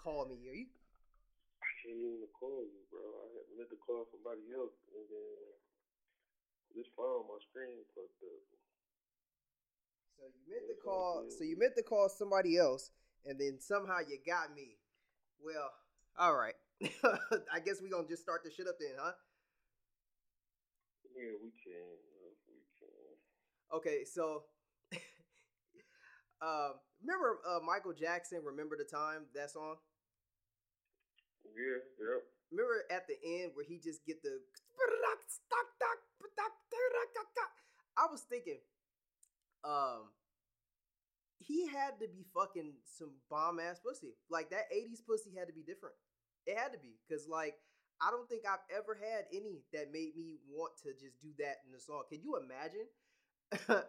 call me. Are you? I can't even call you, bro. I had meant to call somebody else, and then this phone, my screen fucked up. So you meant to call. So you meant to call somebody else, and then somehow you got me. Well, all right. I guess we gonna just start the shit up then, huh? Yeah, we can. We can. Okay, so um, remember uh, Michael Jackson? Remember the time that song? Yeah, yep. Remember at the end where he just get the I was thinking, um, he had to be fucking some bomb ass pussy. Like that 80s pussy had to be different. It had to be. Cause like I don't think I've ever had any that made me want to just do that in the song. Can you imagine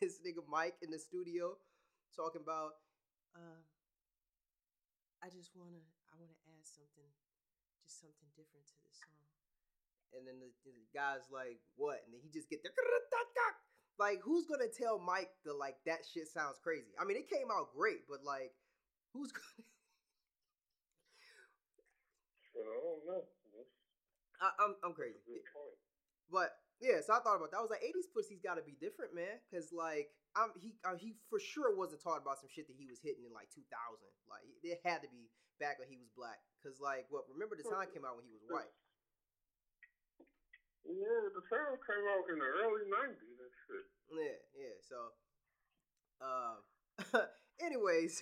this nigga Mike in the studio talking about um I just wanna I wanna add something just something different to the song. And then the, the guy's like, what? And then he just get the like, who's gonna tell Mike the like that shit sounds crazy? I mean, it came out great, but like, who's gonna? So, I don't know. That's I, I'm I'm crazy, a good point. but yeah. So I thought about that. I was like, '80s pussy's got to be different, man, because like, I'm he uh, he for sure wasn't talking about some shit that he was hitting in like 2000. Like, it had to be back when he was black, because like, what? Remember the time came out when he was white. Yeah, the sound came out in the early '90s and shit. Yeah, yeah. So, um, anyways,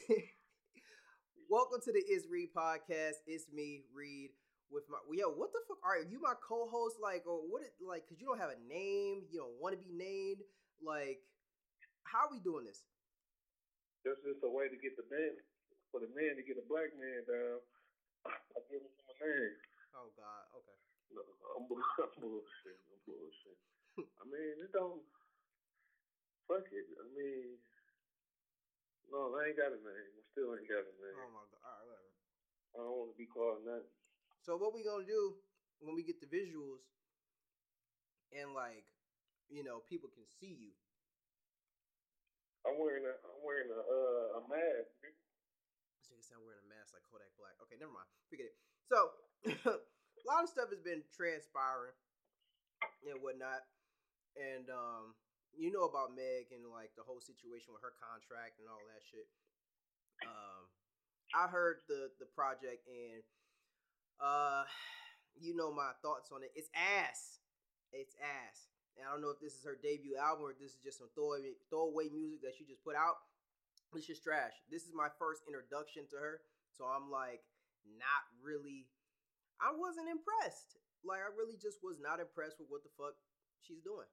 welcome to the Is Reed podcast. It's me, Reed, with my yo. What the fuck are you? My co-host, like, or what? It like, cause you don't have a name. You don't want to be named. Like, how are we doing this? This is a way to get the man, for the man to get a black man down. I give him some name. Oh God. Okay. No, I'm, bull- I'm bullshit. I'm bullshit. I mean, it don't. Fuck it. I mean, no, I ain't got a name. I still ain't got a name. Oh my God. All right. Whatever. I don't want to be called nothing. So what we gonna do when we get the visuals and like, you know, people can see you. I'm wearing a, I'm wearing a, uh, a mask. Sound wearing a mask like Kodak Black. Okay, never mind. Forget it. So, a lot of stuff has been transpiring and whatnot. And um, you know about Meg and like the whole situation with her contract and all that shit. Um, I heard the the project and uh, you know my thoughts on it. It's ass. It's ass. And I don't know if this is her debut album or this is just some throwaway music that she just put out. It's just trash. This is my first introduction to her, so I'm like not really. I wasn't impressed. Like I really just was not impressed with what the fuck she's doing.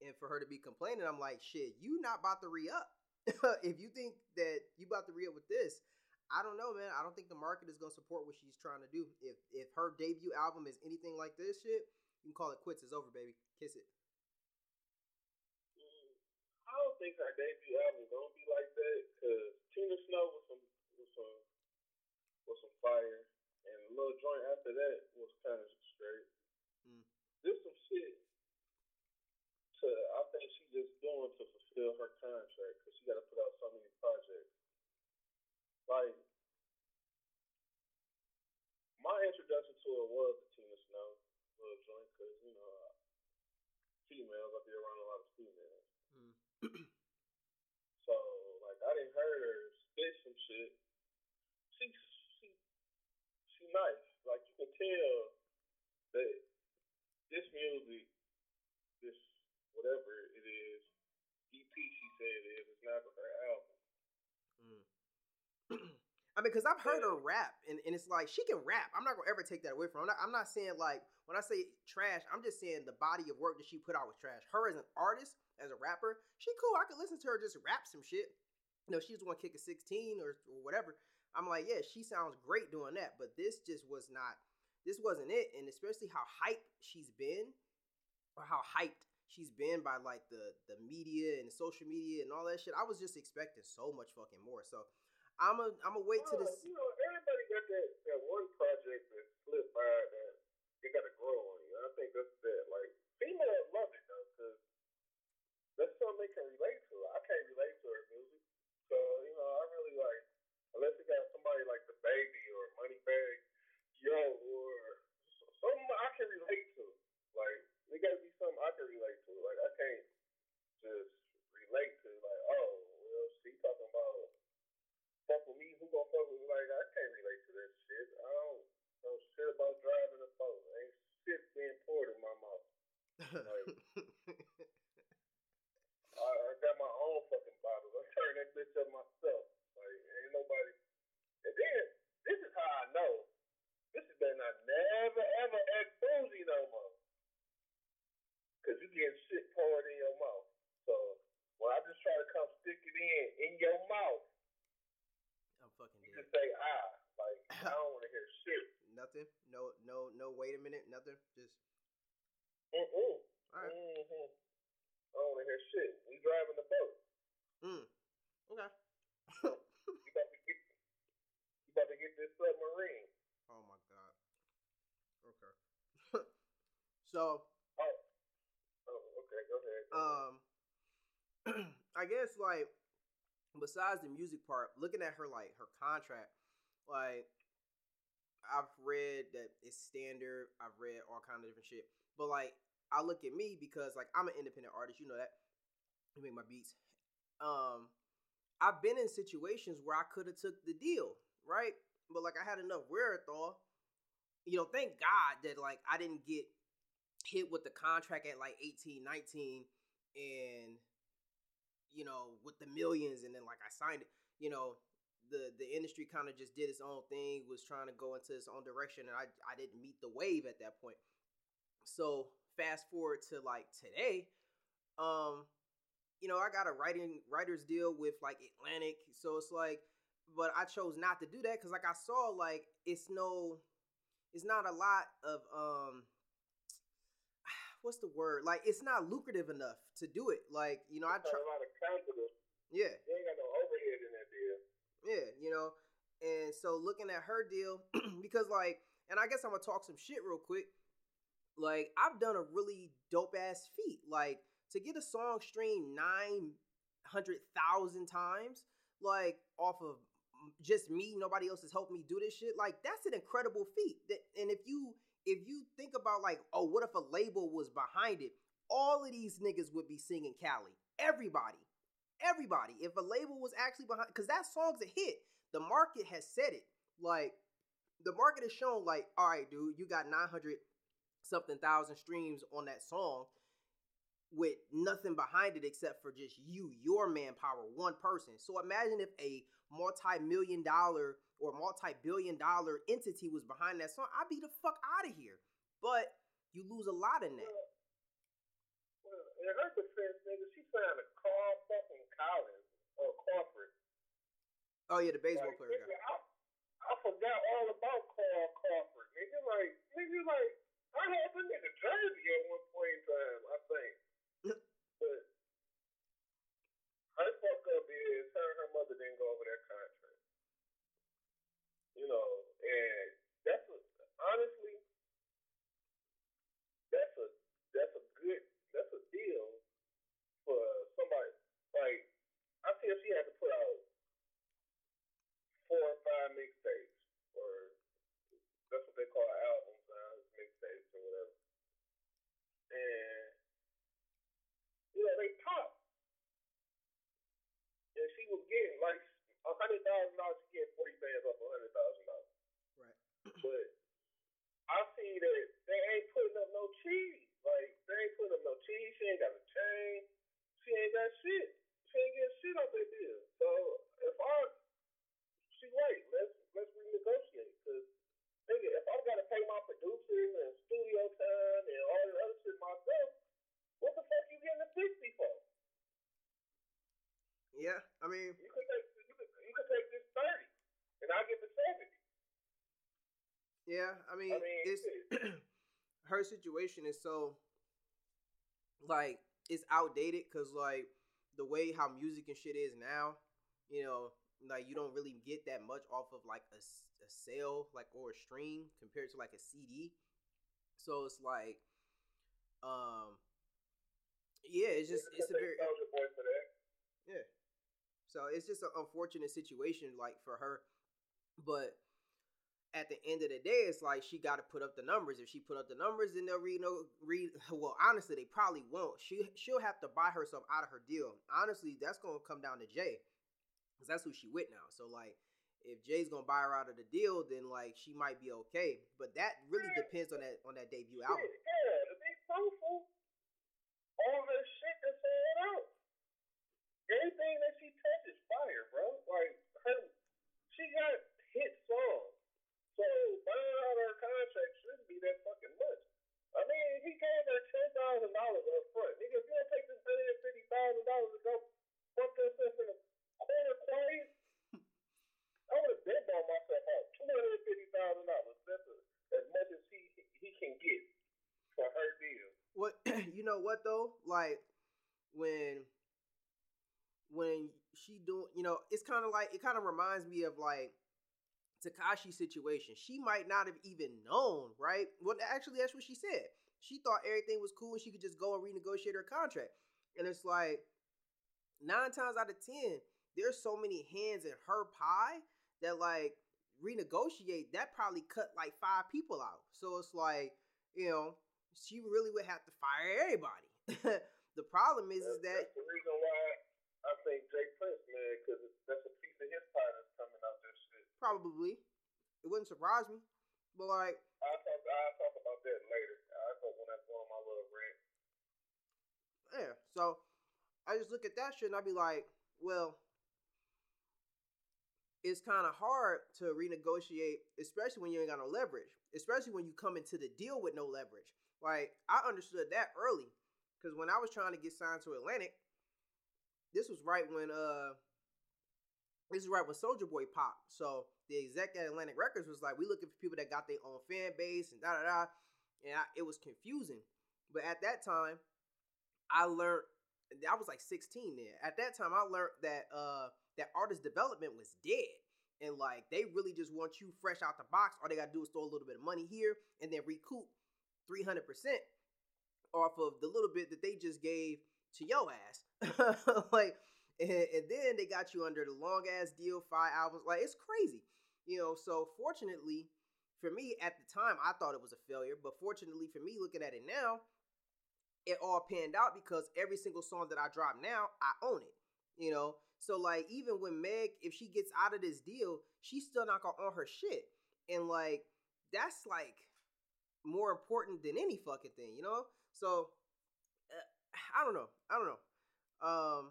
And for her to be complaining, I'm like, shit, you not about to re up. if you think that you about to re up with this, I don't know, man. I don't think the market is gonna support what she's trying to do. If if her debut album is anything like this shit, you can call it quits. It's over, baby. Kiss it. I don't think her debut album gonna be like that because Tina Snow was some was some was some fire, and the little joint after that was kind of straight. Mm. This some shit. To I think she just doing to fulfill her contract because she got to put out so many projects. Like my introduction to her was the Tina Snow little joint because you know females I be around a lot of females. So like I didn't heard her spit some shit. She she she nice. Like you can tell that this music, this whatever it is, EP she said it is, it's not her album. Mm. I mean, because I've heard her rap, and, and it's like she can rap. I'm not gonna ever take that away from her. I'm not, I'm not saying like when I say trash, I'm just saying the body of work that she put out was trash. Her as an artist, as a rapper, she cool. I could listen to her just rap some shit. You know, she's one kick a 16 or, or whatever. I'm like, yeah, she sounds great doing that, but this just was not. This wasn't it, and especially how hype she's been, or how hyped she's been by like the the media and social media and all that shit. I was just expecting so much fucking more. So I'm a I'm gonna wait till Well, this. You know, everybody got that, that one project that slipped by that they got to grow on you. I think that's that. Like females love it though, because that's something they can relate to. I can't relate to her music, so you know, I really like unless you got somebody like DaBaby or Moneybagg Yo or something I can relate to. Like it gotta be something I can relate to. Like I can't just relate to like, oh, well, she talking about fuck with me, who gonna fuck with me? Like I can't relate to that shit. I don't know shit about driving a boat. Ain't shit being poured in my mouth. Like I, I got my own fucking bottle. I turn that bitch up myself. Like ain't nobody. And then this is how I know. This is better I never ever act boozy no more. Cause you getting shit poured in your mouth. So when I just try to come stick it in in your mouth, I'm fucking you dead. just say ah. Like I don't want to hear shit. Nothing. No. No. No. Wait a minute. Nothing. Just. Mm mm. All right. Mm-hmm. I don't want to hear shit. We driving the boat. Mm. Okay. You about to get. You about to get this submarine. Oh my god. Okay. so Oh, okay. Go ahead. um I guess like besides the music part, looking at her like her contract, like I've read that it's standard. I've read all kind of different shit. But like I look at me because like I'm an independent artist, you know that. I make my beats. Um I've been in situations where I could have took the deal, right? But like I had enough wherewithal. You know, thank God that like I didn't get hit with the contract at like 18, 19 and you know, with the millions and then like I signed it, you know, the the industry kind of just did its own thing, was trying to go into its own direction and I I didn't meet the wave at that point. So, fast forward to like today, um you know, I got a writing writer's deal with like Atlantic, so it's like but I chose not to do that cuz like I saw like it's no it's not a lot of um what's the word? Like it's not lucrative enough to do it. Like, you know, I try lot of confidence. yeah, You ain't got no overhead in that deal. yeah, you know. And so looking at her deal, because like, and I guess I'm gonna talk some shit real quick. Like, I've done a really dope ass feat. Like, to get a song streamed nine hundred thousand times, like off of just me, nobody else has helped me do this shit. Like, that's an incredible feat. And if you if you think about like, oh, what if a label was behind it? All of these niggas would be singing Cali. Everybody everybody. If a label was actually behind, because that song's a hit, the market has said it. Like the market has shown, like, all right, dude, you got nine hundred something thousand streams on that song with nothing behind it except for just you, your manpower, one person. So imagine if a multi-million dollar or multi-billion dollar entity was behind that song. I'd be the fuck out of here. But you lose a lot in that. Well, in her defense, nigga, she signed a Carl fucking Collins or corporate. Oh yeah, the baseball like, player nigga. I, I forgot all about Carl Crawford. Nigga, like, nigga, like, I had the nigga jersey at one point in time, I think. but her fuck up is her her mother didn't go over that contract. You know, and that's a, honestly, that's a that's a good that's a deal for somebody like I feel she had to put out four or five mixtapes or that's what they call albums now, mixtapes or whatever. And you know, they pop. And she was getting like a hundred thousand dollars, she get forty bands off a hundred thousand dollars. Right. But I see that they ain't putting up no cheese. Like they ain't putting up no cheese. She ain't got a chain. She ain't got shit. She ain't getting shit off that deal. So if I, she wait, let's let's renegotiate. Cause nigga, if I gotta pay my producers and studio time and all the other shit myself, what the fuck you getting a sixty for? Yeah, I mean, You could take you could, you could take this thirty, and I get the seventy. yeah, I mean, I mean, it's her situation is so like it's outdated because like the way how music and shit is now, you know, like you don't really get that much off of like a sale like or a stream compared to like a CD. So it's like, um, yeah, it's just it's a very take Soulja Boy for that. yeah. So it's just an unfortunate situation, like for her. But at the end of the day, it's like she got to put up the numbers. If she put up the numbers, then they'll read no read. Well, honestly, they probably won't. She she'll have to buy herself out of her deal. Honestly, that's gonna come down to Jay, because that's who she with now. So like, if Jay's gonna buy her out of the deal, then like she might be okay. But that really depends on that on that debut album. Yeah, to be truthful, all the shit that's saying out. Anything that she touches, fire, bro. Like her, she got hit songs. So buying out her contract shouldn't be that fucking much. I mean, he gave her ten thousand dollars up front. Nigga, if you don't take this hundred and fifty thousand dollars to go fuck yourself in a corner quiet, I would have bet on myself out two hundred and fifty thousand dollars. That's as much as he he can get for her deal. What you know what though? Like when when she doing, you know, it's kind of like it kind of reminds me of like Tekashi situation. She might not have even known, right? Well, actually, that's what she said. She thought everything was cool and she could just go and renegotiate her contract. And it's like nine times out of ten, there's so many hands in her pie that like renegotiate that probably cut like five people out. So it's like, you know, she really would have to fire everybody. the problem is, is that that's the reason why I think J. Prince, man, because that's a piece of his pie that's coming out this shit. probably it wouldn't surprise me, but like I'll talk, I'll talk about that later. I'll talk when I go on my little rant. yeah. So I just look at that shit and I'd be like, well, it's kind of hard to renegotiate, especially when you ain't got no leverage, especially when you come into the deal with no leverage. Like I understood that early because when I was trying to get signed to Atlantic, this was right when uh this is right when Soulja Boy popped. So the exec at Atlantic Records was like, we looking for people that got their own fan base and da da da, and I, it was confusing. But at that time, I learned I was like 16 then. At that time, I learned that uh that artist development was dead. And like they really just want you fresh out the box. All they gotta do is throw a little bit of money here and then recoup 300% off of the little bit that they just gave to your ass. like and, and then they got you under the long ass deal, five albums. Like it's crazy. You know, so fortunately for me at the time, I thought it was a failure. But fortunately for me, looking at it now, it all panned out because every single song that I drop now, I own it. You know, so like even when Meg, if she gets out of this deal, she's still not gonna own her shit, and like that's like more important than any fucking thing, you know. So uh, I don't know, I don't know. Um,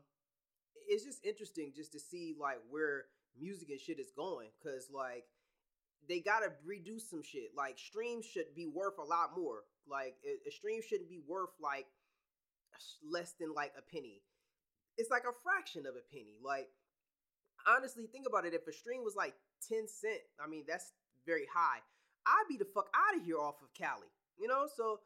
it's just interesting just to see like where music and shit is going, cause like they gotta reduce some shit. Like streams should be worth a lot more. Like a, a stream shouldn't be worth like less than like a penny. It's like a fraction of a penny. Like honestly, think about it. If a stream was like ten cent, I mean that's very high. I'd be the fuck out of here off of Cali. You know, so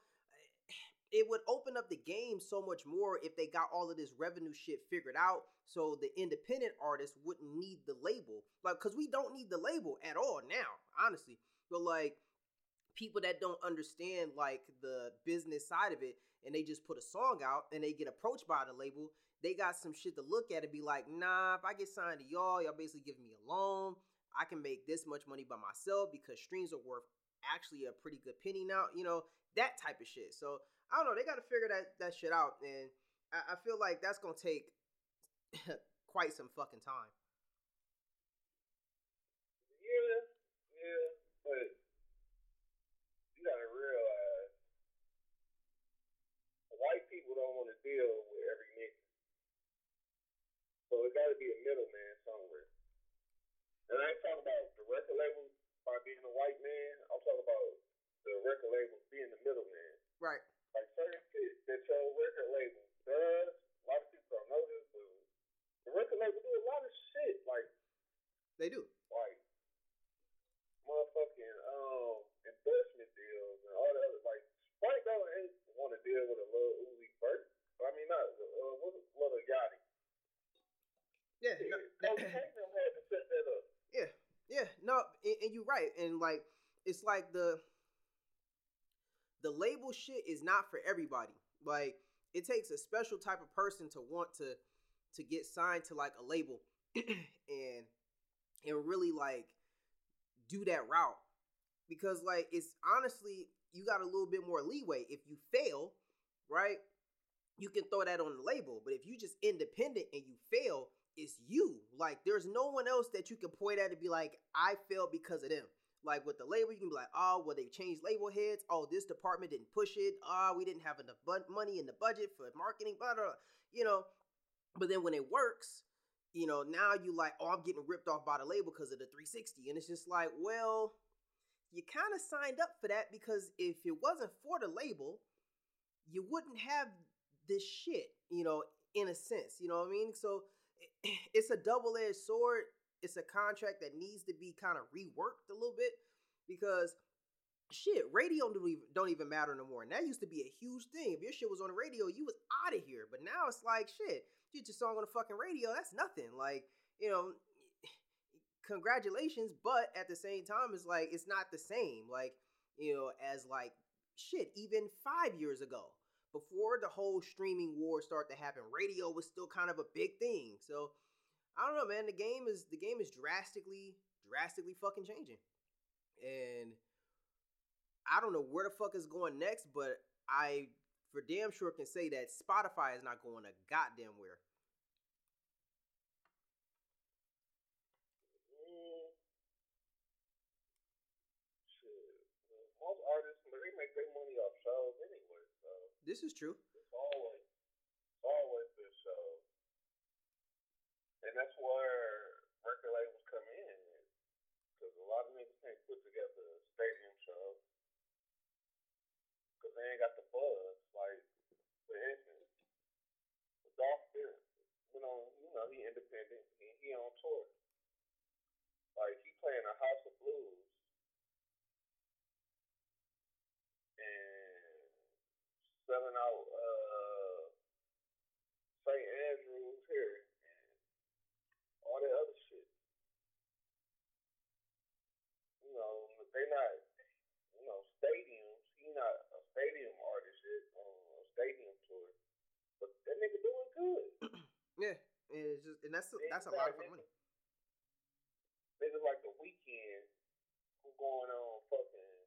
it would open up the game so much more if they got all of this revenue shit figured out so the independent artists wouldn't need the label. Like because we don't need the label at all now honestly. But like people that don't understand like the business side of it and they just put a song out and they get approached by the label they got some shit to look at and be like nah if i get signed to y'all y'all basically giving me a loan. I can make this much money by myself because streams are worth actually a pretty good penny now you know that type of shit. So I don't know. They got to figure that that shit out, and I, I feel like that's gonna take quite some fucking time. Yeah, yeah, but you gotta realize white people don't want to deal with every nigga. So it gotta be a middleman somewhere. And I ain't talking about the record label by being a white man. I'm talking about the record label being the middleman. Right. Like certain shit that your record label does, a lot of people don't know this, but the record label do a lot of shit like They do. like motherfucking um endorsement deals and all the other like Sprite don't ain't want to deal with a Lil Uzi Vert. I mean not uh, what Lil Yachty. Yeah. Yeah, no- Kingdom had to set that up. yeah. Yeah. No, and, and you're right. And like, it's like the the label shit is not for everybody. Like, it takes a special type of person to want to to get signed to like a label and and really like do that route because like it's honestly you got a little bit more leeway. If you fail, right, you can throw that on the label. But if you just independent and you fail, it's you. Like there's no one else that you can point at and be like, I failed because of them. Like with the label, you can be like, oh, well, they changed label heads. Oh, this department didn't push it. Oh, we didn't have enough money in the budget for marketing, blah, blah, blah. You know, but then when it works, you know, now you like, oh, I'm getting ripped off by the label because of the 360. And it's just like, well, you kind of signed up for that because if it wasn't for the label, you wouldn't have this shit, you know, in a sense. You know what I mean? So it's a double edged sword. It's a contract that needs to be kind of reworked a little bit because shit, radio don't even, don't even matter no more. And that used to be a huge thing. If your shit was on the radio, you was out of here. But now it's like shit, you your song on the fucking radio, that's nothing. Like, you know, congratulations, but at the same time, it's like it's not the same. Like, you know, as like shit, even five years ago. Before the whole streaming war started to happen, radio was still kind of a big thing. So I don't know, man. The game is the game is drastically, drastically fucking changing. And I don't know where the fuck is going next, but I for damn sure can say that Spotify is not going a goddamn where. Mm. Most artists, they make their money off shows anyway. So this is true. It's always this show, and that's where record labels come in, because a lot of niggas can't put together a stadium show because they ain't got the buzz. Like, for instance, Dolph Lundgren, you know, you know, he independent, he, he on tour. Like, he playing a House of Blues, and selling out uh, St. Andrews here, and all that other shit. You know, they not, you know, stadiums. He not a stadium artist shit on um, a stadium tour. But that nigga doing good. yeah. And it's just and that's that's a lot of money. Niggas like the Weeknd who going on fucking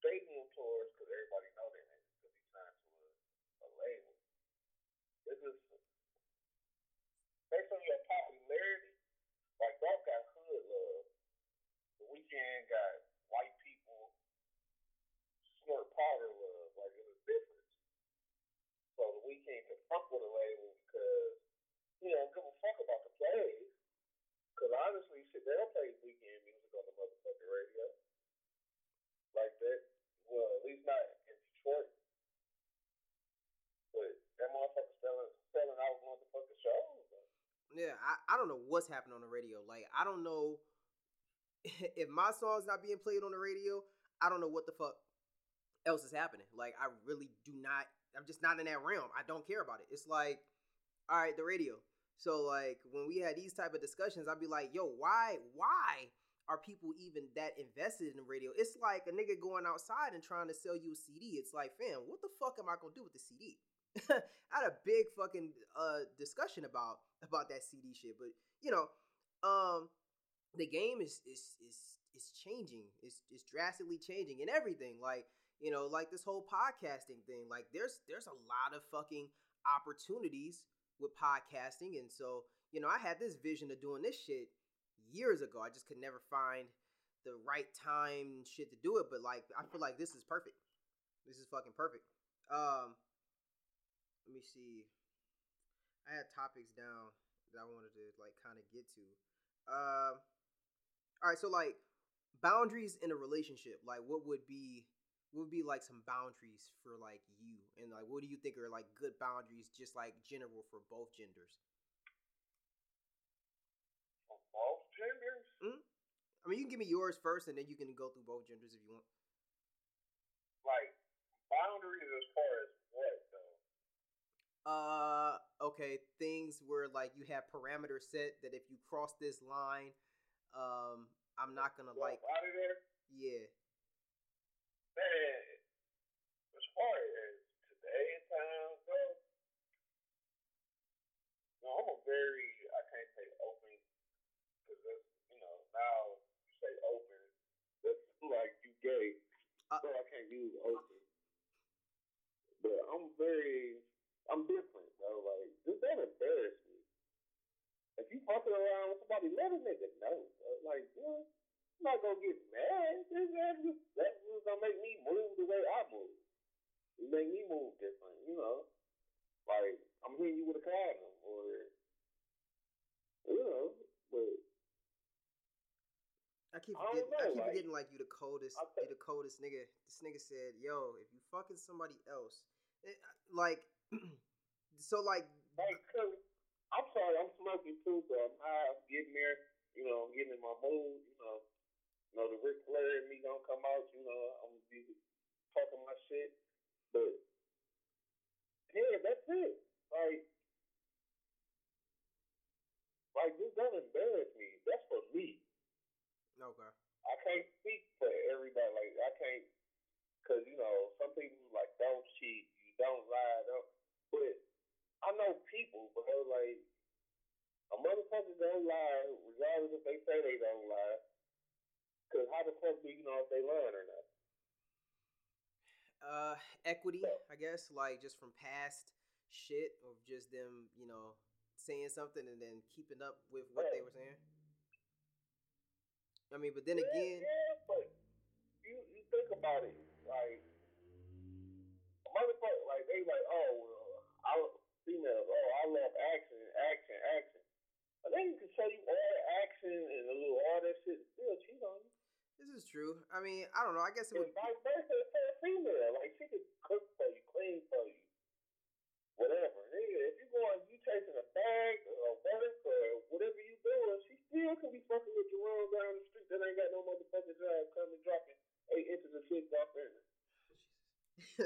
stadium tours because everybody know that nigga because he signed to a, a label. This is based on your popularity. Like Dolph got hood love. The Weeknd got white people snort powder love. Like it was different. So the Weeknd could fuck with a label because you know give a fuck about the plays. Because honestly, shit, they don't play Weeknd music on the motherfucking radio like that. Well, at least not in Detroit. But that motherfucker selling selling out motherfucking shows. Yeah, I, I don't know what's happening on the radio. Like I don't know if my song's not being played on the radio. I don't know what the fuck else is happening. Like I really do not. I'm just not in that realm. I don't care about it. It's like, all right, the radio. So like when we had these type of discussions, I'd be like, yo, why, why are people even that invested in the radio? It's like a nigga going outside and trying to sell you a CD. It's like, fam, what the fuck am I gonna do with the CD? I had a big fucking uh discussion about about that CD shit, but you know, um, the game is is is is changing. It's it's drastically changing and everything. Like you know, like this whole podcasting thing. Like there's there's a lot of fucking opportunities with podcasting, and so you know, I had this vision of doing this shit years ago. I just could never find the right time shit to do it, but like I feel like this is perfect. This is fucking perfect. Um, let me see. I had topics down that I wanted to like kind of get to. Um, all right, so like boundaries in a relationship. Like, what would be what would be like some boundaries for like you, and like what do you think are like good boundaries, just like general for both genders? For both genders? Mm-hmm. I mean, you can give me yours first, and then you can go through both genders if you want. Like boundaries as far as what though? Uh, okay, things where like you have parameters set that if you cross this line, um, I'm not gonna Go like. Out of there? Yeah. Man, as far as today in time goes, no, I'm a very, I can't say open, because you know, now you say open, that's like you gay, uh, so I can't use open. But I'm very, I'm different, bro. Like, this don't embarrass. If you fucking around with somebody, let a nigga know. Bro. Like, yeah, I'm not gonna get mad. That's just that's just gonna make me move the way I move. It make me move different, you know. Like I'm hitting you with a condom, or you know, but I keep I forgetting. I, know, keep like- forgetting like you the coldest. I you the coldest nigga. This nigga said, "Yo, if you fucking somebody else, eh, like, so like, like, cause I'm sorry, I'm smoking too, so I'm high. I'm getting there, you know. I'm getting in my mood, you know. You know, the Ric Flair in me gonna come out, you know. I'm gonna be talking my shit, but yeah, that's it. Like, like this doesn't embarrass me. That's for me. okay, I can't speak for everybody. Like I can't, cause you know some people like don't cheat, you don't lie, don't. I know people, but they're like a motherfucker don't lie, regardless if they say they don't lie. Cause how the fuck do you know if they lying or not? uh, equity, I guess, like just from past shit of just them, you know, saying something and then keeping up with what they were saying. I mean, but then Yeah, again, yeah, but you you think about it, like a motherfucker, like they like, oh, well, I females, oh, I love action, action, action. But then you can show you all the action and the little all that shit, and still cheat on you. this is true. I mean, I don't know. I guess it And would. vice versa for a female, like she could cook for you, clean for you, whatever. Nigga, if you going, you chasing a bag or a work or whatever you doing, she still can be fucking with Jerome down the street that ain't got no motherfucking job coming dropping eight inches of shit off in her.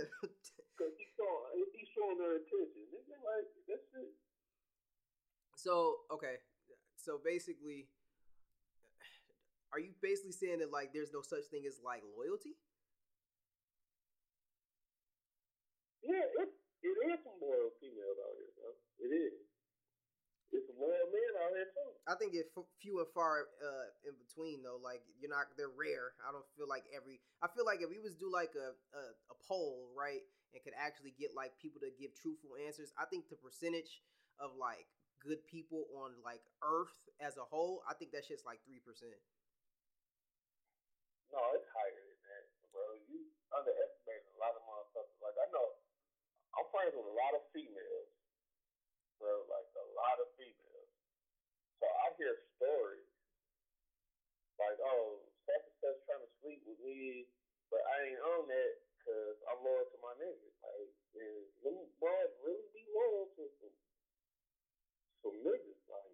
Cause he's showing, he's showing her attention. Nigga, like, that's it. so okay, so basically, are you basically saying that like there's no such thing as like loyalty? Yeah, it, it is some loyal females out here, bro. It is. It's loyal men out here, too. I think it's f- few and far uh, in between though. Like you're not, they're rare. I don't feel like every. I feel like if we was do like a, a a poll, right, and could actually get like people to give truthful answers, I think the percentage of like good people on like Earth as a whole, I think that shit's like three percent. No, it's higher than that, bro. You underestimate a lot of motherfuckers. Like I know, I'm friends with a lot of females, bro. Like a lot of females. So I hear stories like, oh, such and such trying to sleep with me, but I ain't on that because I'm loyal to my niggas. Like, and them boys really be loyal to some, some niggas. Like,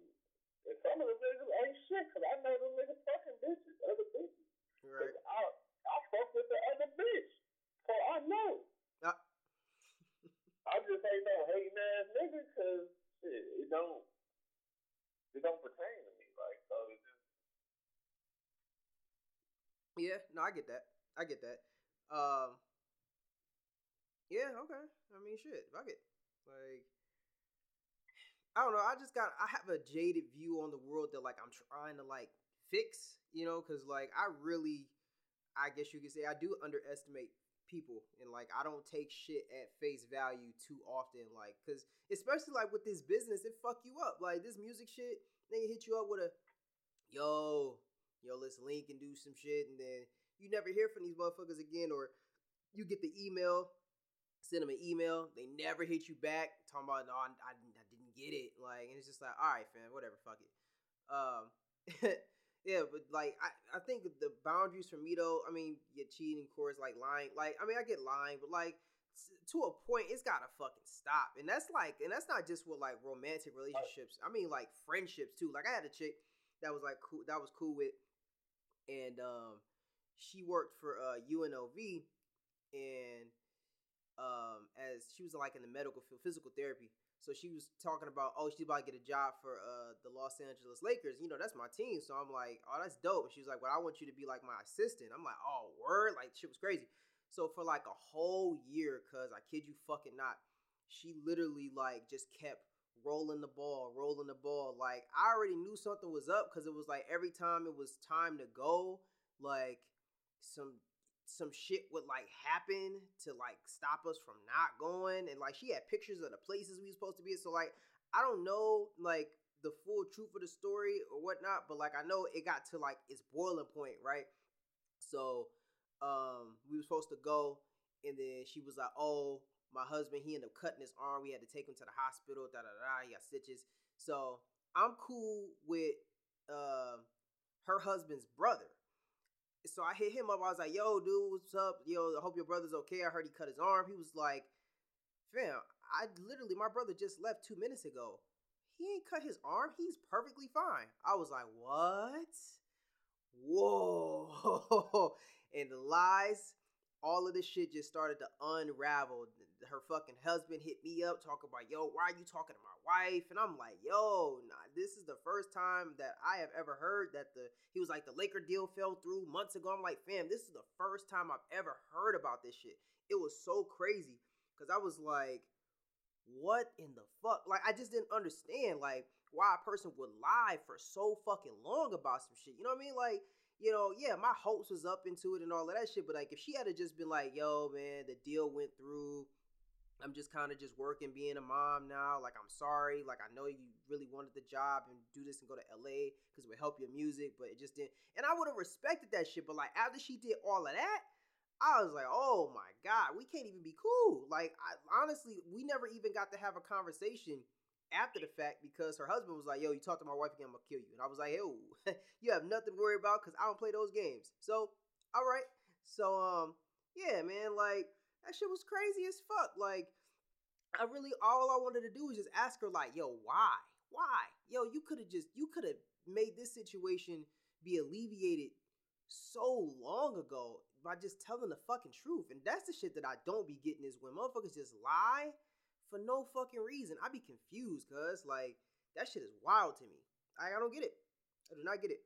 and some of the niggas ain't shit because I know them niggas fucking bitches, other bitches. Right. I, I fuck with the other bitch. So I know. Uh. I just ain't no hating ass nigga because shit, it don't it don't pertain to me. Like so just Yeah, no, I get that. I get that. Um, yeah, okay. I mean, shit, fuck it. Like, I don't know. I just got. I have a jaded view on the world that like I'm trying to like fix. You know, because like I really, I guess you could say I do underestimate people, and like I don't take shit at face value too often. Like, because especially like with this business, it fuck you up. Like this music shit, they hit you up with a, yo, yo, let's link and do some shit, and then you never hear from these motherfuckers again, or you get the email, send them an email, they never hit you back, talking about no, I, I, I didn't get it, like, and it's just like, all right, fam, whatever, fuck it. Um, yeah, but like, I, I think the boundaries for me though, I mean, you're cheating, of course, like lying, like, I mean, I get lying, but like. To a point, it's gotta fucking stop, and that's like, and that's not just with like romantic relationships. I mean, like friendships too. Like I had a chick that was like cool, that was cool with, and um, she worked for uh UNLV and um as she was like in the medical field physical therapy so she was talking about oh she's about to get a job for uh the Los Angeles Lakers. You know that's my team. So I'm like oh that's dope. And she was like well I want you to be like my assistant. I'm like oh word? Like shit was crazy. So for like a whole year cuz I kid you fucking not she literally like just kept rolling the ball rolling the ball. Like I already knew something was up cuz it was like every time it was time to go like some some shit would like happen to like stop us from not going and like she had pictures of the places we were supposed to be so like i don't know like the full truth of the story or whatnot but like i know it got to like its boiling point right? So um we were supposed to go and then she was like oh my husband he ended up cutting his arm. We had to take him to the hospital da da da. He got stitches. So i'm cool with uh, her husband's brother so I hit him up. I was like, "Yo, dude, what's up? Yo, I hope your brother's okay. I heard he cut his arm." He was like, "Fam, I literally my brother just left two minutes ago. He ain't cut his arm. He's perfectly fine." I was like, "What? Whoa!" and the lies, all of this shit just started to unravel. Her fucking husband hit me up talking about, "Yo, why are you talking to my wife, and I'm like, yo, nah, this is the first time that I have ever heard that the he was like the Laker deal fell through months ago. I'm like, fam, this is the first time I've ever heard about this shit. It was so crazy because I was like, what in the fuck? Like, I just didn't understand like why a person would lie for so fucking long about some shit. You know what I mean? Like, you know, yeah, my hopes was up into it and all of that shit, but like if she had just been like, yo, man, the deal went through I'm just kind of just working, being a mom now. Like, I'm sorry. Like, I know you really wanted the job and do this and go to LA because it would help your music, but it just didn't. And I would have respected that shit. But, like, after she did all of that, I was like, oh my God, we can't even be cool. Like, I, honestly, we never even got to have a conversation after the fact because her husband was like, yo, you talk to my wife again, I'm gonna kill you. And I was like, yo, you have nothing to worry about because I don't play those games. So, all right. So, um, yeah, man, like, that shit was crazy as fuck. Like, I really all I wanted to do was just ask her, like, yo, why? Why? Yo, you could have just you could have made this situation be alleviated so long ago by just telling the fucking truth. And that's the shit that I don't be getting is when motherfuckers just lie for no fucking reason. I'd be confused, cuz like that shit is wild to me. I, I don't get it. I do not get it.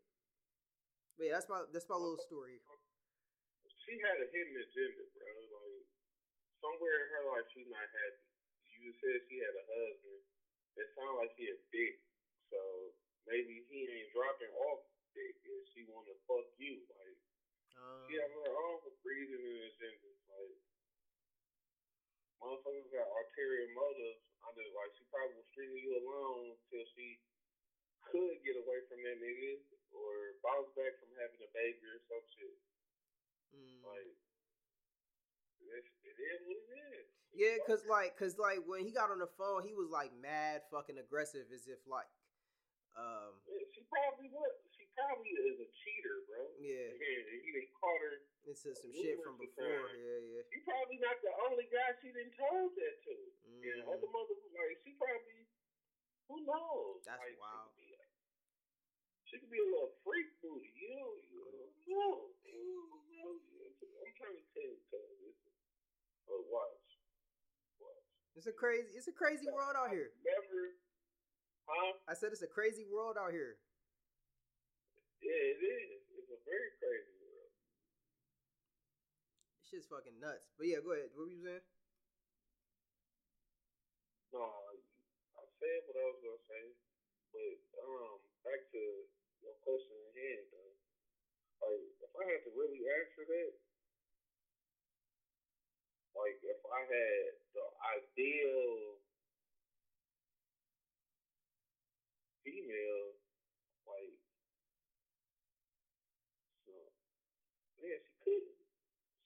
But yeah, that's my that's my little story. She had a hidden agenda, bro. Like somewhere in her life she's not happy. You just said she had a husband. It sounds like he a dick. So maybe he ain't dropping off dick and she wanna fuck you. Like um, she have her own reason and agenda. Like motherfuckers got ulterior motives under like she probably was stringing you along till she could get away from that nigga or bounce back from having a baby or some shit. Mm. Like it is what it is. Yeah, cause like, cause like when he got on the phone, he was like mad, fucking aggressive, as if like, um. Yeah, she probably was. She probably is a cheater, bro. Yeah. And didn't caught her into some shit from before. Time. Yeah, yeah. He probably not the only guy she didn't told that to. Mm. And other motherfuckers, like she probably, who knows? That's like, wild. She could, be a, she could be a little freak booty. You know, you know, I'm trying to tell you. But watch. Watch. It's a crazy it's a crazy world out here. Never huh? I said it's a crazy world out here. Yeah, it is. It's a very crazy shit's fucking nuts. But yeah, go ahead. What were you saying? No, I said what I was gonna say. But um back to your question at hand though. Like if I had to really answer that, like if I had the ideal female, like so yeah, she couldn't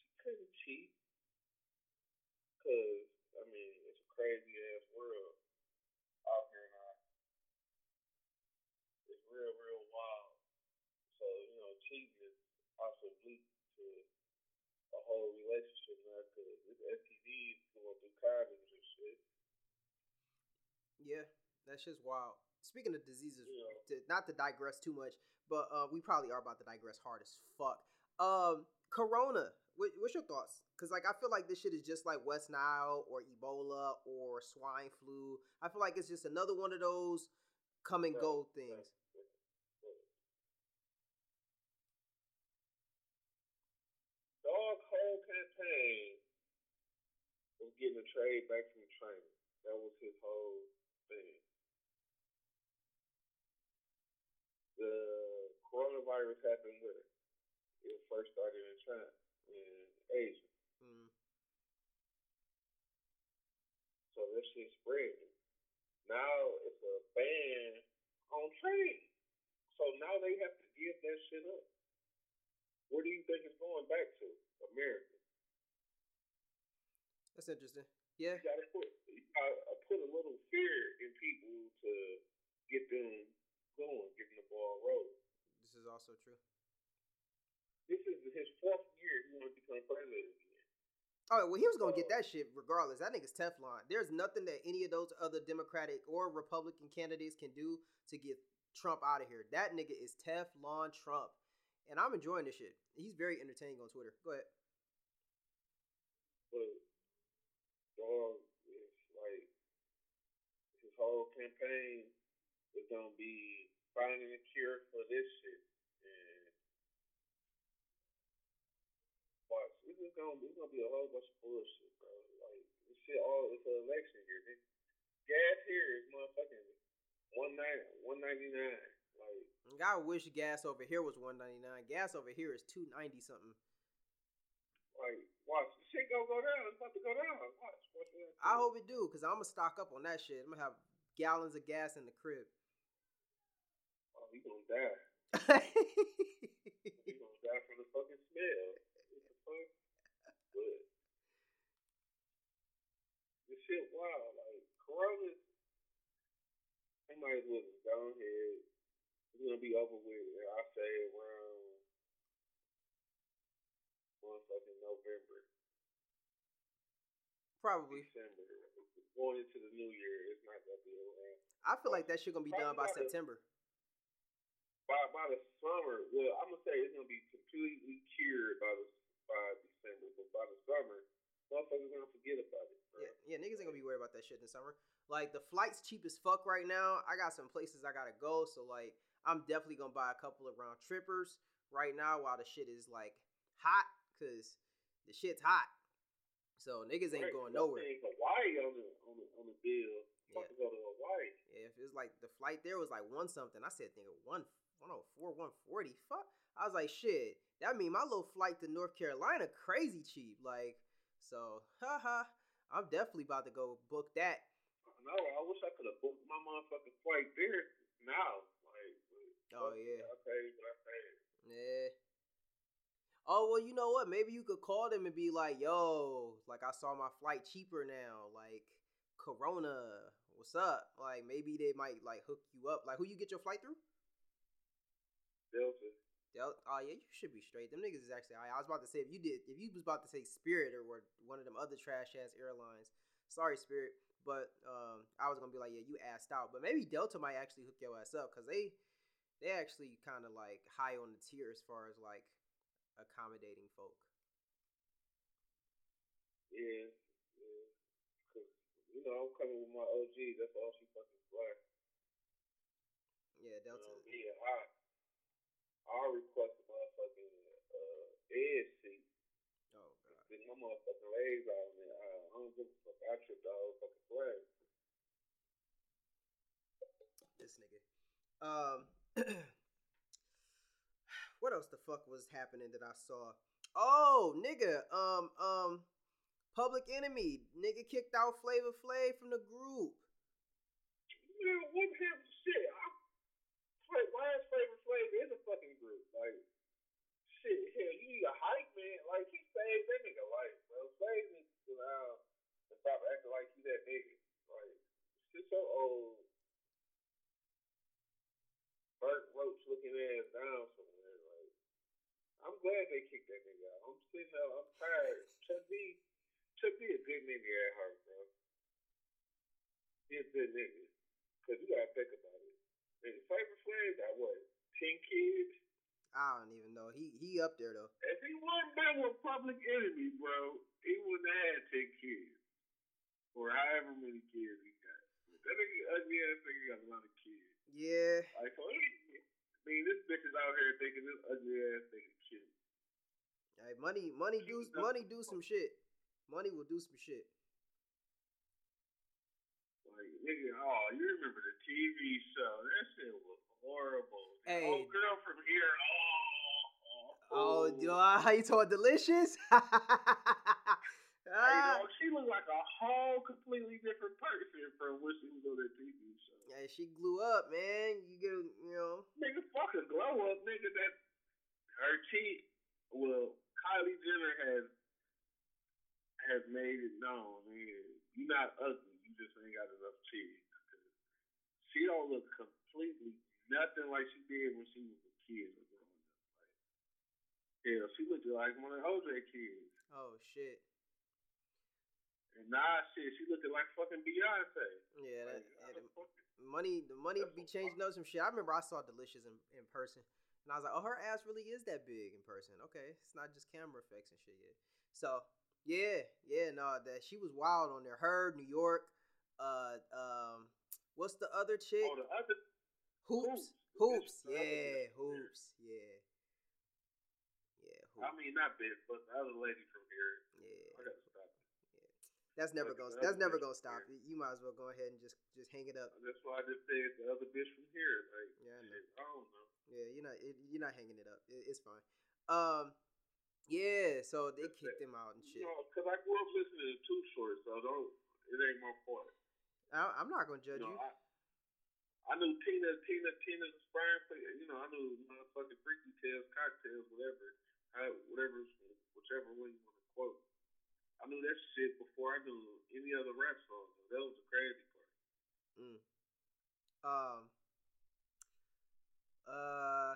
she couldn't cheat. Cause I mean it's a crazy ass world out here now. It's real, real wild. So, you know, cheating is also bleak to a whole relationship now because this STD going through condoms and shit. Yeah, that's just wild. Speaking of diseases, yeah. to, not to digress too much, but uh, we probably are about to digress hard as fuck. Um, Corona, what, what's your thoughts? Because like I feel like this shit is just like West Nile or Ebola or swine flu. I feel like it's just another one of those come and go things. Dog whole campaign was getting a trade back from training. That was his whole thing. The coronavirus happened with it. It first started in China. in Asia. Mm. So this shit spreading. Now it's a ban on trade. So now they have to give that shit up. Where do you think it's going back to? America. That's interesting. Yeah. You gotta put you gotta put a little fear in people to get them going, getting the ball rolling. This is also true. This is his fourth year he want to become president again. Oh well, he was gonna get that shit regardless. That nigga's Teflon. There's nothing that any of those other Democratic or Republican candidates can do to get Trump out of here. That nigga is Teflon Trump, and I'm enjoying this shit. He's very entertaining on Twitter. Go ahead. But dog, it's like his whole campaign is gonna be finding a cure for this shit. And watch, it's gonna it's gonna be a whole bunch of bullshit, bro. Like this shit all it's an election year. Nigga. Gas here is motherfucking one nine one ninety nine. Like I wish gas over here was 199. Gas over here is 290 something. like watch, the shit gonna go down. It's about to go down. Watch, watch I hope it do, cause I'm gonna stock up on that shit. I'm gonna have gallons of gas in the crib. Oh, he gonna die. He gonna die from the fucking smell. What the fuck? But this shit wild. Like Corona, they might as well just go ahead. It's gonna be over with. I say around motherfucking November, Probably. December. Going into the new year, it's not gonna be around. I feel like that shit gonna be done by Probably a- September. by by the summer, well, I'm gonna say it's gonna be completely cured by the by December, but by the summer, motherfuckers gonna forget about it, bro. Yeah, yeah, niggas ain't gonna be worried about that shit in the summer. Like the flight's cheap as fuck right now. I got some places I gotta go, so like I'm definitely gonna buy a couple of round trippers right now while the shit is like hot, cause the shit's hot. So niggas ain't Right, going nowhere. saying Hawaii on the on the on the bill. Yeah. to go to Hawaii. Yeah, if it was like the flight there was like one something, I said nigga one one oh four one forty. Fuck, I was like shit. That mean my little flight to North Carolina crazy cheap. Like so, haha. I'm definitely about to go book that. No, I wish I could have booked my motherfucking flight there now. Like, Oh, yeah. I paid what I paid. Yeah. Oh well, you know what? Maybe you could call them and be like, "Yo, like I saw my flight cheaper now. Like Corona, what's up?" Like maybe they might like hook you up. Like who you get your flight through? Delta. Oh yeah, you should be straight. Them niggas is actually. I, I was about to say if you did, if you was about to say Spirit or one of them other trash ass airlines. Sorry, Spirit, but um, I was gonna be like, yeah, you assed out. But maybe Delta might actually hook your ass up because they, they actually kind of like high on the tier as far as like accommodating folk. Yeah, yeah. Cause you know I'm coming with my OG. That's all she fucking fly. Yeah, You Delta. know, being hot. I'll request a motherfucking uh, edge seat. Oh god. Get my motherfucking legs out man. I, I don't give a fuck. I trip the whole fucking flag. this nigga. Um, what else the fuck was happening that I saw? Oh, nigga. Um, um, Public Enemy. Nigga kicked out Flavor Flav from the group. Man, what happened? Shit, I, why is Flavor Flav in the fucking group? Like, shit, hell, you need a hype man. Like, he saved that nigga life, bro. Flav needs to down and stop acting like he that nigga. Like, shit so old. Burt Roach looking ass down somewhere. Like, I'm glad they kicked that nigga out. I'm sitting there, I'm tired. Chuck D, Chuck D a good nigga at heart, bro. He a good nigga. Cause you gotta think about it. Nigga, Flavor Flav got what? Ten kids? I don't even know. He he up there though. If he wasn't done with Public Enemy, bro, he wouldn't have had ten kids. Or however many kids he got. That nigga uh, ugly ass nigga got a lot of kids. Yeah. Like, so I mean, this bitch is out here thinking this ugly ass nigga cute. Hey, money money do money do some shit. Money will do some shit. Nigga, oh, you remember the TV show? That shit was horrible. The Hey. old girl from here, oh, oh, Oh uh, how you told delicious? Ah. Hey, she looked like a whole completely different person from when she was on that TV show. Yeah, she blew up, man. You get, you know, nigga, fuck fucking glow up, nigga. That her teeth. Well, Kylie Jenner has has made it known, man. You're not ugly. You just ain't got enough. She don't look completely nothing like she did when she was a kid growing up. Like, yeah, she looked like one of the older kids. Oh shit. And nah, shit, she looking like fucking Beyonce. Yeah, that, yeah the money, the money be changing up some shit. I remember I saw Delicious in, in person, and I was like, oh, her ass really is that big in person. Okay, it's not just camera effects and shit yet. So yeah, yeah, no, that she was wild on there. Her New York, uh, um, what's the other chick? Oh, the other Hoopz, Hoopz, Hoopz. yeah, Hoopz, yeah. Yeah, Hoopz. I mean, not bitch, but the other lady from here. Yeah. I gotta that's never gonna. That's never gonna stop. Here. You might as well go ahead and just just hang it up. That's why I just said the other bitch from here. Like, yeah, I, know. I don't know. Yeah, you're not. It, you're not hanging it up. It, it's fine. Um, yeah. So they kicked him out and shit. You know, cause I grew up listening to Too Short, so don't. It ain't my fault. I, am not gonna judge you. Know, you. I, I knew Tina, Tina, Tina's inspiring for you know. I knew motherfucking freaky tales, Cocktales, whatever, whatever, whichever one you want to quote. I knew that shit before I knew any other rap song. That was the crazy part. Mm. Um. Uh.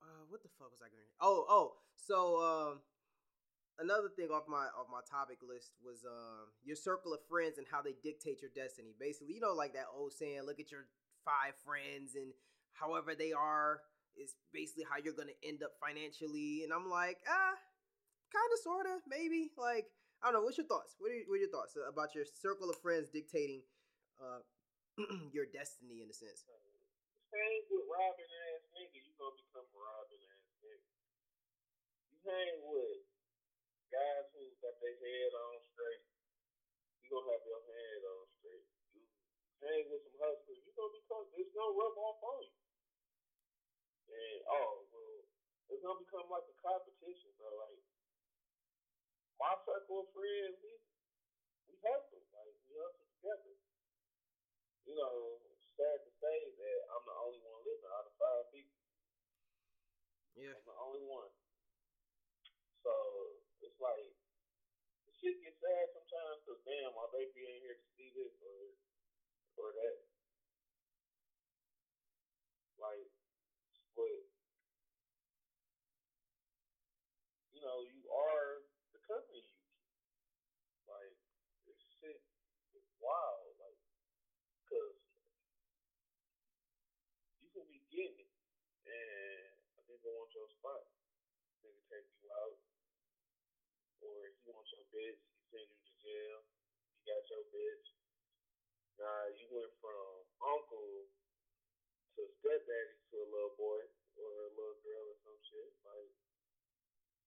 Uh, what the fuck was I going? Oh, oh. So, um, another thing off my off my topic list was um your circle of friends and how they dictate your destiny. Basically, you know, like that old saying, "Look at your five friends and however they are is basically how you're gonna end up financially." And I'm like, ah, kind of, sort of, maybe. Like, I don't know. What's your thoughts? What are, your, what are your thoughts about your circle of friends dictating uh, your destiny in a sense? Hang with robbing ass nigga, you gonna become robbing ass nigga. You hang with guys who got their head on straight, you gonna have your head on straight. You hang with some hustlers, you gonna become. It's gonna rub off on you. And oh well, it's gonna become like a competition, bro. Like my circle of friends, we we hustle, like we hustle together. You know, sad to say that I'm the only one living out of five people. Yeah, I'm the only one. So like the shit gets sad sometimes because damn, my baby ain't here to see this or or that. Like, but you know, you are the company you keep. Like, this shit is wild. Like, because you can be getting it, and a nigga want your spot. Nigga take you out, or he wants your bitch, he send you to jail, he got your bitch. Now, you went from uncle to stepdaddy to a little boy or a little girl or some shit. Like,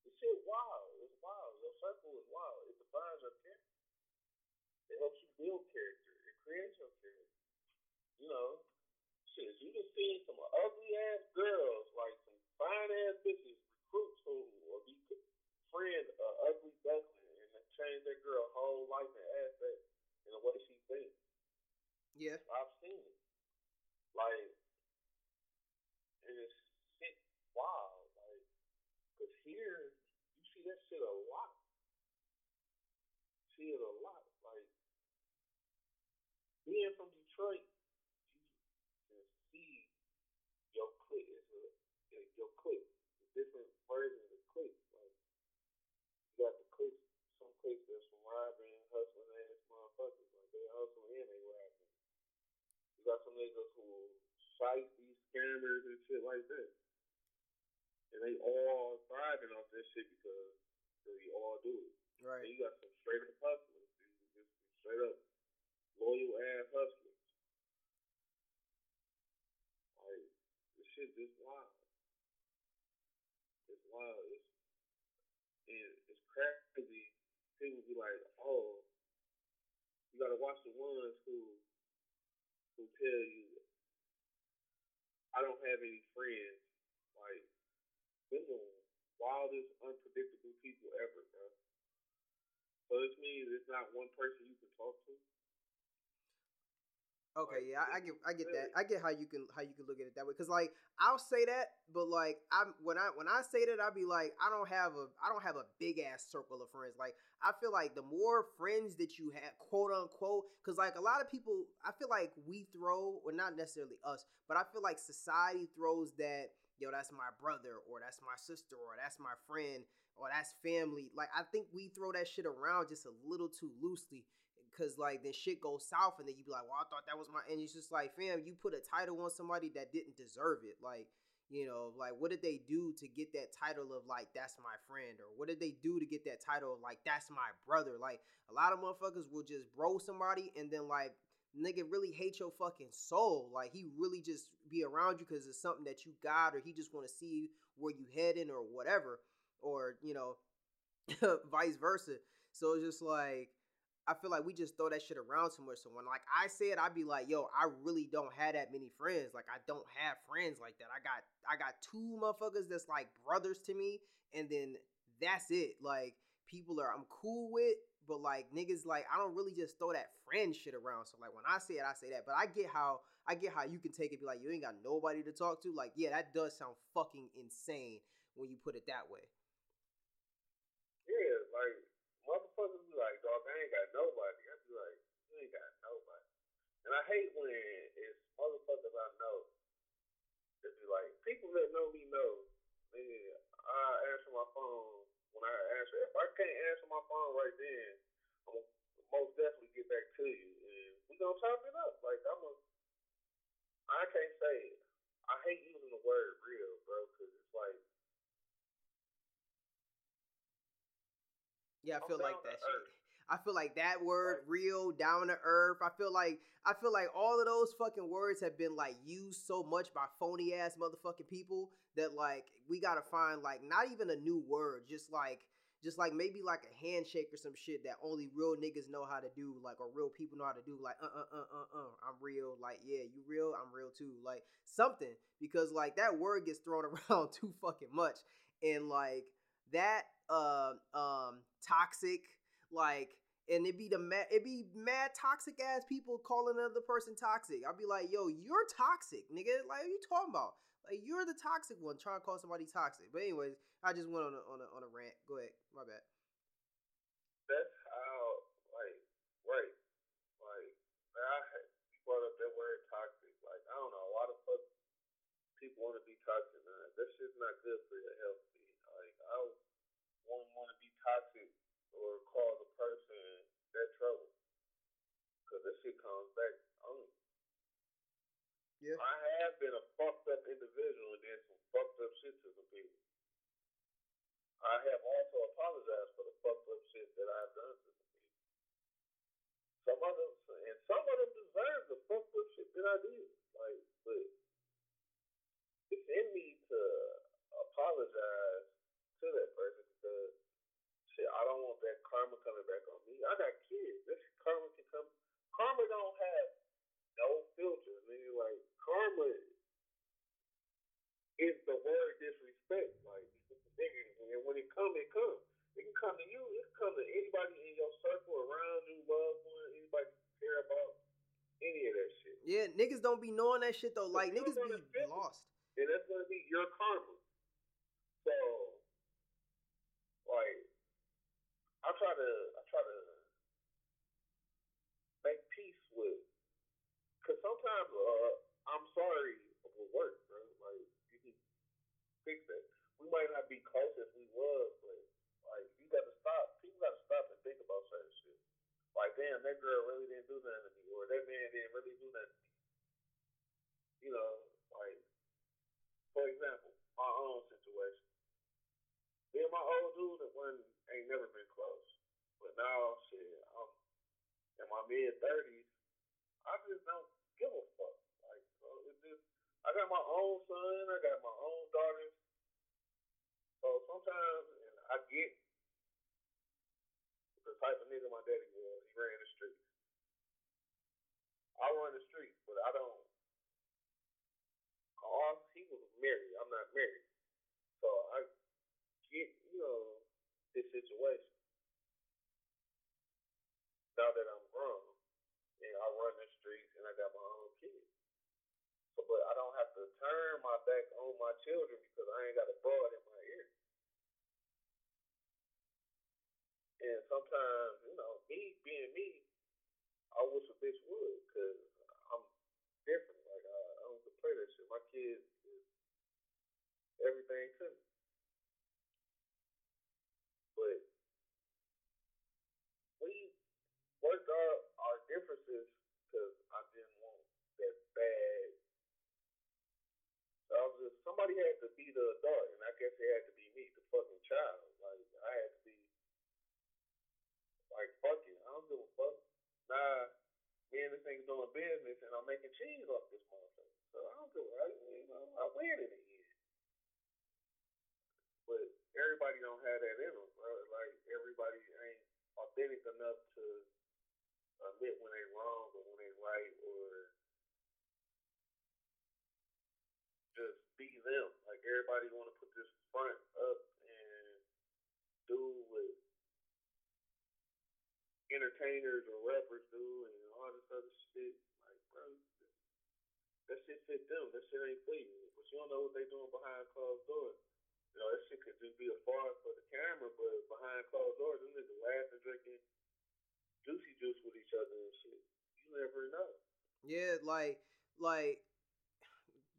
the shit wild. It's wild. Your circle is wild. It defines your character. It helps you build character. It creates your character. You know, shit, you just seen some ugly ass girls, like some fine ass bitches, recruits who or be friend a uh, ugly duckling and then change that girl whole life and aspect in the way she thinks. Yeah. I've seen it. Like, and it's shit wild like, 'cause here, you see that shit a lot. See it a lot. Like being from Detroit, you can see your clique is a your clique, the different versions of clique. Like you got the clique, some cliques that's from robbing, hustling ass motherfuckers. Like they hustle and they robbing. You got some niggas who fight these scammers and shit like that and they all thriving off this shit because they all do it. Right. And you got some straight up hustlers, just straight up loyal ass hustlers. Like this shit just wild. It's wild. It's and it's crazy. People be like, oh, you gotta watch the ones who who tell you I don't have any friends. Like them the wildest, unpredictable people ever, bro. So this means it's not one person you can talk to. Okay, yeah, I, I get, I get that. I get how you can, how you can look at it that way. Cause like, I'll say that, but like, I'm when I when I say that, I'll be like, I don't have a, I don't have a big ass circle of friends. Like, I feel like the more friends that you have, quote unquote, cause like a lot of people, I feel like we throw, or not necessarily us, but I feel like society throws that, yo, that's my brother, or that's my sister, or that's my friend, or that's family. Like, I think we throw that shit around just a little too loosely Cause like then shit goes south and then you be like, well, I thought that was my and it's just like, fam, you put a title on somebody that didn't deserve it. Like, you know, like what did they do to get that title of like that's my friend? Or what did they do to get that title of like that's my brother? Like a lot of motherfuckers will just bro somebody and then like nigga really hate your fucking soul. Like he really just be around you because it's something that you got, or he just want to see where you heading or whatever, or you know, vice versa. So it's just like I feel like we just throw that shit around too much. So when like I say it, I'd be like, yo, I really don't have that many friends. Like I don't have friends like that. I got I got two motherfuckers that's like brothers to me, and then that's it. Like people are I'm cool with, but like niggas like I don't really just throw that friend shit around. So like when I say it, I say that. But I get how I get how you can take it, be like, you ain't got nobody to talk to. Like, yeah, that does sound fucking insane when you put it that way. Yeah, like motherfuckers be like, dog, I ain't got nobody. I be like, you ain't got nobody. And I hate when it's motherfuckers I know that be like, people that know me know, man, I answer my phone when I answer. If I can't answer my phone right then, I'm gonna most definitely get back to you. And we gonna chop it up. Like, I'm a, I can't say, it. I hate using the word real, bro, because it's like, Yeah, I feel like that shit. I feel like that word real down to earth. I feel like I feel like all of those fucking words have been like used so much by phony ass motherfucking people that like we gotta find like not even a new word, just like just like maybe like a handshake or some shit that only real niggas know how to do, like or real people know how to do. Like uh uh uh uh uh, I'm real. Like yeah, you real, I'm real too. Like something because like that word gets thrown around too fucking much, and like that uh, um toxic like and it'd be the mad it'd be mad toxic ass people calling another person toxic. I'd be like, yo, you're toxic, nigga. Like, what you talking about? Like, you're the toxic one trying to call somebody toxic. But anyways, I just went on a on a on a rant. Go ahead, my bad. That's how like right, like I you brought up that word toxic. Like I don't know, a lot of fuck people want to be toxic. Man. That shit's not good for your health. Like I won't want to be toxic or cause a person that trouble. Because that shit comes back on you. Yeah. I have been a fucked up individual and did some fucked up shit to some people. I have also apologized for the fucked up shit that I've done to some people. Some of them, and some of them deserve the fucked up shit that I did. Like, but it's in me to apologize to that person because shit, I don't want that karma coming back on me. I got kids. This karma can come. Karma don't have no filter. Mean, like karma is the word disrespect. Like, nigga, and when it come, it come. It can come to you. It can come to anybody in your circle, around you, loved one, anybody you care about. Any of that shit. Yeah, niggas don't be knowing that shit though. Like niggas be lost. And that's gonna be your karma. So like I try to I try to make peace with because sometimes uh, I'm sorry will work, bro. Like you can fix that. We might not be close as we was, but like you got to stop. People got to stop and think about certain shit. Like damn, that girl really didn't do nothing to me, or that man didn't really do nothing to me. You know, like for example, my own situation. Me and my old dude that one ain't never. But now, shit, I'm in my mid thirties. I just don't give a fuck. Like, so it's just I got my own son, I got my own daughters. So sometimes, and I get the type of nigga my daddy was. He ran the streets. I run the streets, but I don't. All he was married. I'm not married, so I get you know this situation. Now that I'm grown, and I run the streets, and I got my own kids. So, but I don't have to turn my back on my children because I ain't got a broad in my ear. And sometimes, you know, me being me, I wish a bitch would because I'm different. Like I, I don't play that shit. My kids is everything to me. But we worked out our differences because I didn't want that bad. I was just somebody had to be the adult, and I guess it had to be me, the fucking child. Like I had to be like fuck it, I don't give a fuck. Nah, me and this thing's doing business, and I'm making cheese off this motherfucker. So I don't give a you know I win in the. But everybody don't have that in them. Right? Like everybody ain't authentic enough to admit when they wrong or when they right or be them. Like everybody want to put this front up and do what entertainers or rappers do and all this other shit. Like, bro, that shit fit them. That shit ain't for. But you don't know what they doing behind closed doors. You know, that shit could just be a farce for the camera, but behind closed doors, them niggas laughing, drinking juicy juice with each other and shit. You never know. Yeah, like, like,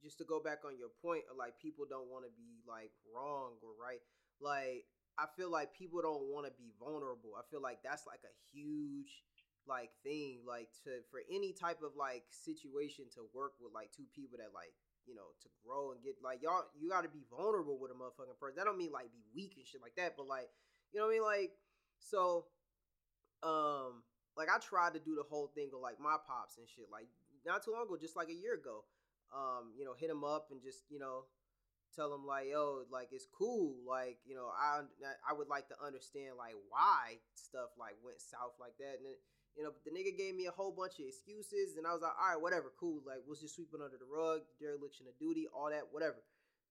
just to go back on your point, like people don't want to be like wrong or right. Like, I feel like people don't want to be vulnerable. I feel like that's like a huge like thing like to for any type of like situation to work with like two people that like you know to grow and get like y'all you got to be vulnerable with a motherfucking person that don't mean like be weak and shit like that but like you know what i mean like so um like i tried to do the whole thing of like my pops and shit like not too long ago just like a year ago um you know hit him up and just you know tell him like yo like it's cool. Like you know i i would like to understand like why stuff like went south like that. And then, you know the nigga gave me a whole bunch of excuses and i was like all right whatever cool. Like we'll just sweep it under the rug dereliction of duty all that whatever.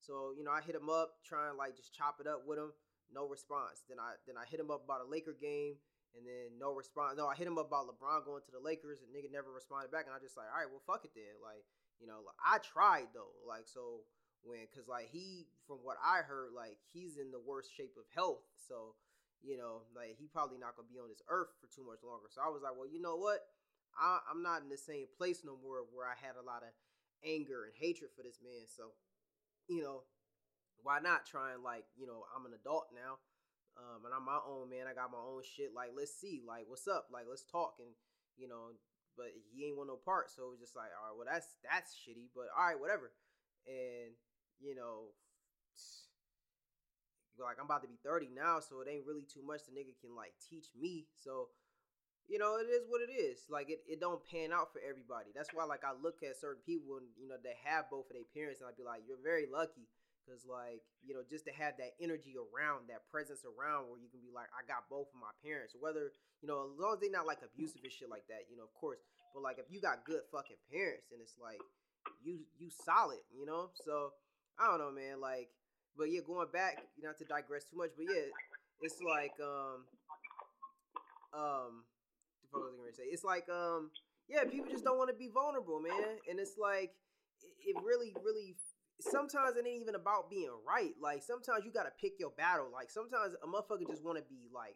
So you know i hit him up trying like just chop it up with him. No response. Then i then i hit him up about a laker game and then no response. No i hit him up about lebron going to the lakers and nigga never responded back and i just like all right well fuck it then. Like you know like, i tried though like so when because like he from what i heard like he's in the worst shape of health so you know like he probably not gonna be on this earth for too much longer. So i was like well you know what? I, i'm not in the same place no more where i had a lot of anger and hatred for this man so you know why not try and like you know i'm an adult now um, and i'm my own man i got my own shit like let's see like what's up? Like let's talk and you know but he ain't want no part so it was just like all right well that's that's shitty but all right whatever and you know, like I'm about to be 30 now, so it ain't really too much the nigga can like teach me. So, you know, it is what it is. Like it, it don't pan out for everybody. That's why like I look at certain people and you know they have both of their parents and I'd be like, you're very lucky. Cause like, you know, just to have that energy around, that presence around where you can be like, I got both of my parents. Whether, you know, as long as they're not like abusive and shit like that, you know, of course. But like if you got good fucking parents and it's like you you solid, you know? So I don't know, man. Like, but yeah, going back, you not to digress too much, but yeah, it's like um um the fuck was I gonna say? It's like um yeah, people just don't want to be vulnerable, man. And it's like it really, really sometimes it ain't even about being right. Like sometimes you gotta pick your battle. Like sometimes a motherfucker just wanna be like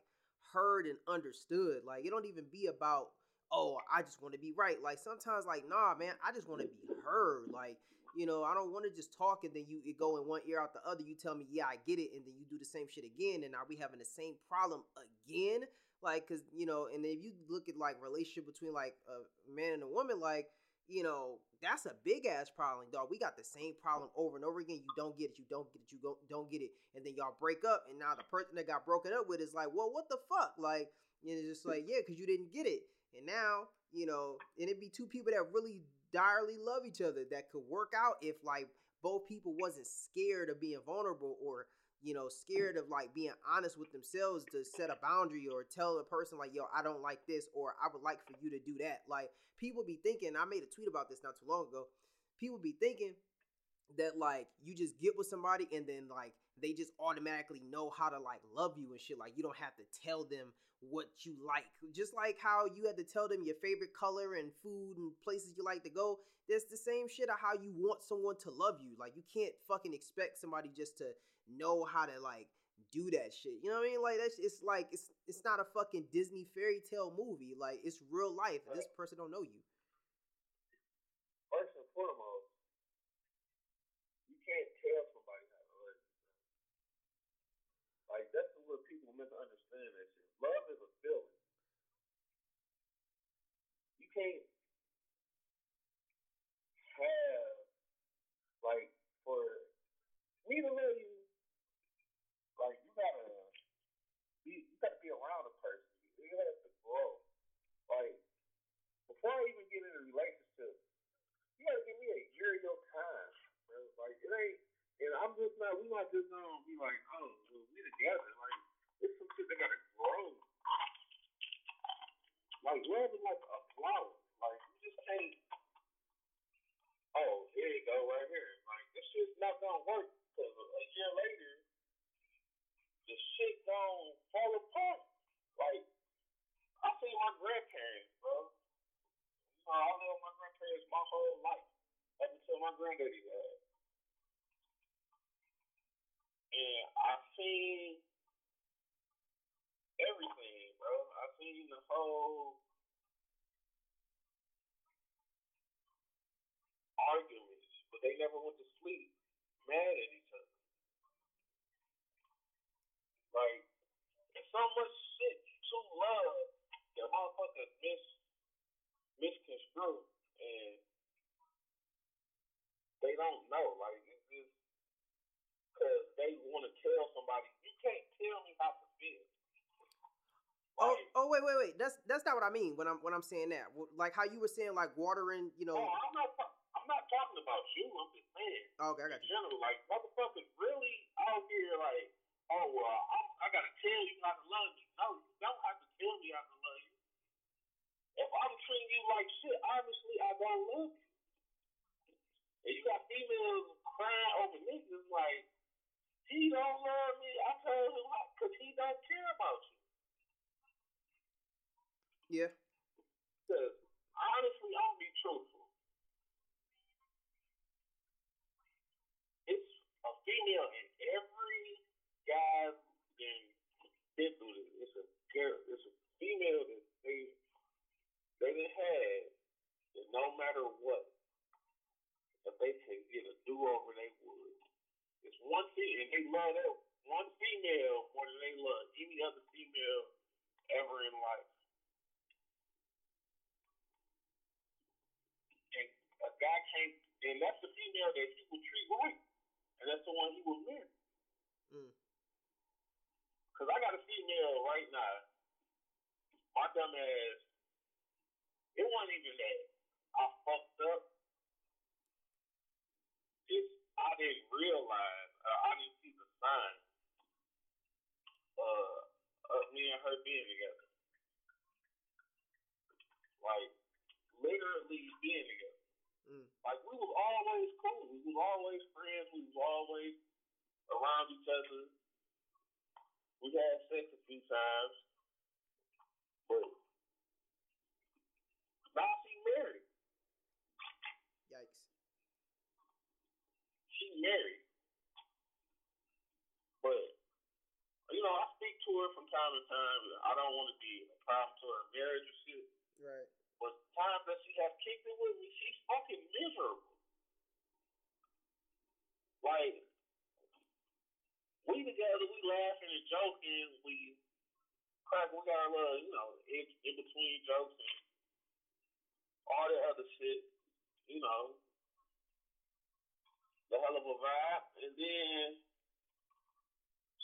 heard and understood. Like it don't even be about oh, I just want to be right. Like sometimes, like nah, man, I just want to be heard. Like you know, I don't want to just talk and then you go in one ear out the other. You tell me, yeah, I get it, and then you do the same shit again, and are we having the same problem again? Like, cause you know, and if you look at like relationship between like a man and a woman, like you know, that's a big ass problem, dog. We got the same problem over and over again. You don't get it, you don't get it, you don't don't get it, and then y'all break up, and now the person that got broken up with is like, well, what the fuck? Like, and it's just like, yeah, because you didn't get it, and now you know, and it'd be two people that really direly love each other that could work out if like both people wasn't scared of being vulnerable or you know scared of like being honest with themselves to set a boundary or tell a person like yo i don't like this or i would like for you to do that like people be thinking i made a tweet about this not too long ago people be thinking that like you just get with somebody and then like they just automatically know how to like love you and shit. Like you don't have to tell them what you like. Just like how you had to tell them your favorite color and food and places you like to go. That's the same shit of how you want someone to love you. Like you can't fucking expect somebody just to know how to like do that shit. You know what I mean? Like that's it's like it's it's not a fucking Disney fairy tale movie. Like it's real life. Right. This person don't know you. First and foremost, you can't tell somebody how to love you. Like that's what people misunderstand that shit. Love is a feeling. You can't have like for me to love you like you gotta be, you gotta be around a person. You have to grow. Like before I even get in a relationship, you gotta give me a year of your time, bro. Like it ain't, and I'm just not. We not just gonna be like, oh, well, we together. Like it's some shit that gotta grow. Like love is like a flower. Like you just can't. Oh, here you go, right here. Like this shit's not gonna work because a year later the shit gon' fall apart. Like, I seen my grandparents, bro. You know, I lived with my grandparents my whole life up until my granddaddy died. And I seen everything, bro. I seen the whole arguments, but they never went to sleep mad at each other. Like, it's so much shit to love that motherfuckers mis misconstrue and they don't know. Like, it's just because they want to tell somebody. You can't tell me how to feel. Oh, oh, wait, wait, wait. That's that's not what I mean when I'm when I'm saying that. Like how you were saying, like watering, you know. Oh, I'm not. I'm not talking about you. I'm just saying. Oh, okay, I got you. In general, like motherfuckers really out here, like, oh well, I'm I gotta tell you how to love me. No, you don't have to tell me how to love you. If I'm treating you like shit, obviously I don't love you. And you got females crying over niggas like, he don't love me. I told him because he don't care about you. Yeah. Because honestly, I'll be truthful. It's a female in every guy's been been through this. It's a girl, it's a female that they they had that no matter what, if they could get a do over, they would. It's one thing, and they love that one female more than they love any other female ever in life. And a guy can't, and that's the female that he would treat right, and that's the one he would marry. Mm. Cause I got a female right now. My dumb ass. It wasn't even that I fucked up. I didn't realize. Uh, I didn't see the sign. Uh, of me and her being together. Like literally being together. Mm. Like we was always cool. We was always friends. We was always around each other. We had sex a few times, but now she married. Yikes. She married. But, you know, I speak to from time to time. I don't want to be a problem to her marriage or shit. Right. But the times that she has kicked it with me, she's fucking miserable. Like, we together, we laughing and joking, we crack, we got a little, you know, in, in between jokes and all that other shit, you know, the hell of a vibe, and then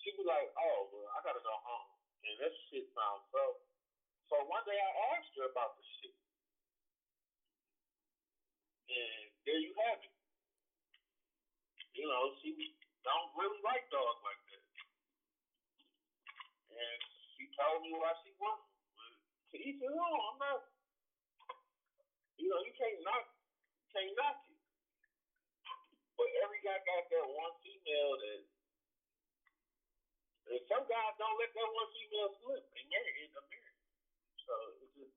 she be like, oh, well, I gotta go home, and that shit sounds so. So one day I asked her about the shit, and there you have it. You know, she don't really like dogs like that. And she told me why she. But to each his own. I'm not. You know, you can't knock, can't knock it. But every guy got that one female that some guys don't let that one female slip. They marry in the marriage. So it's just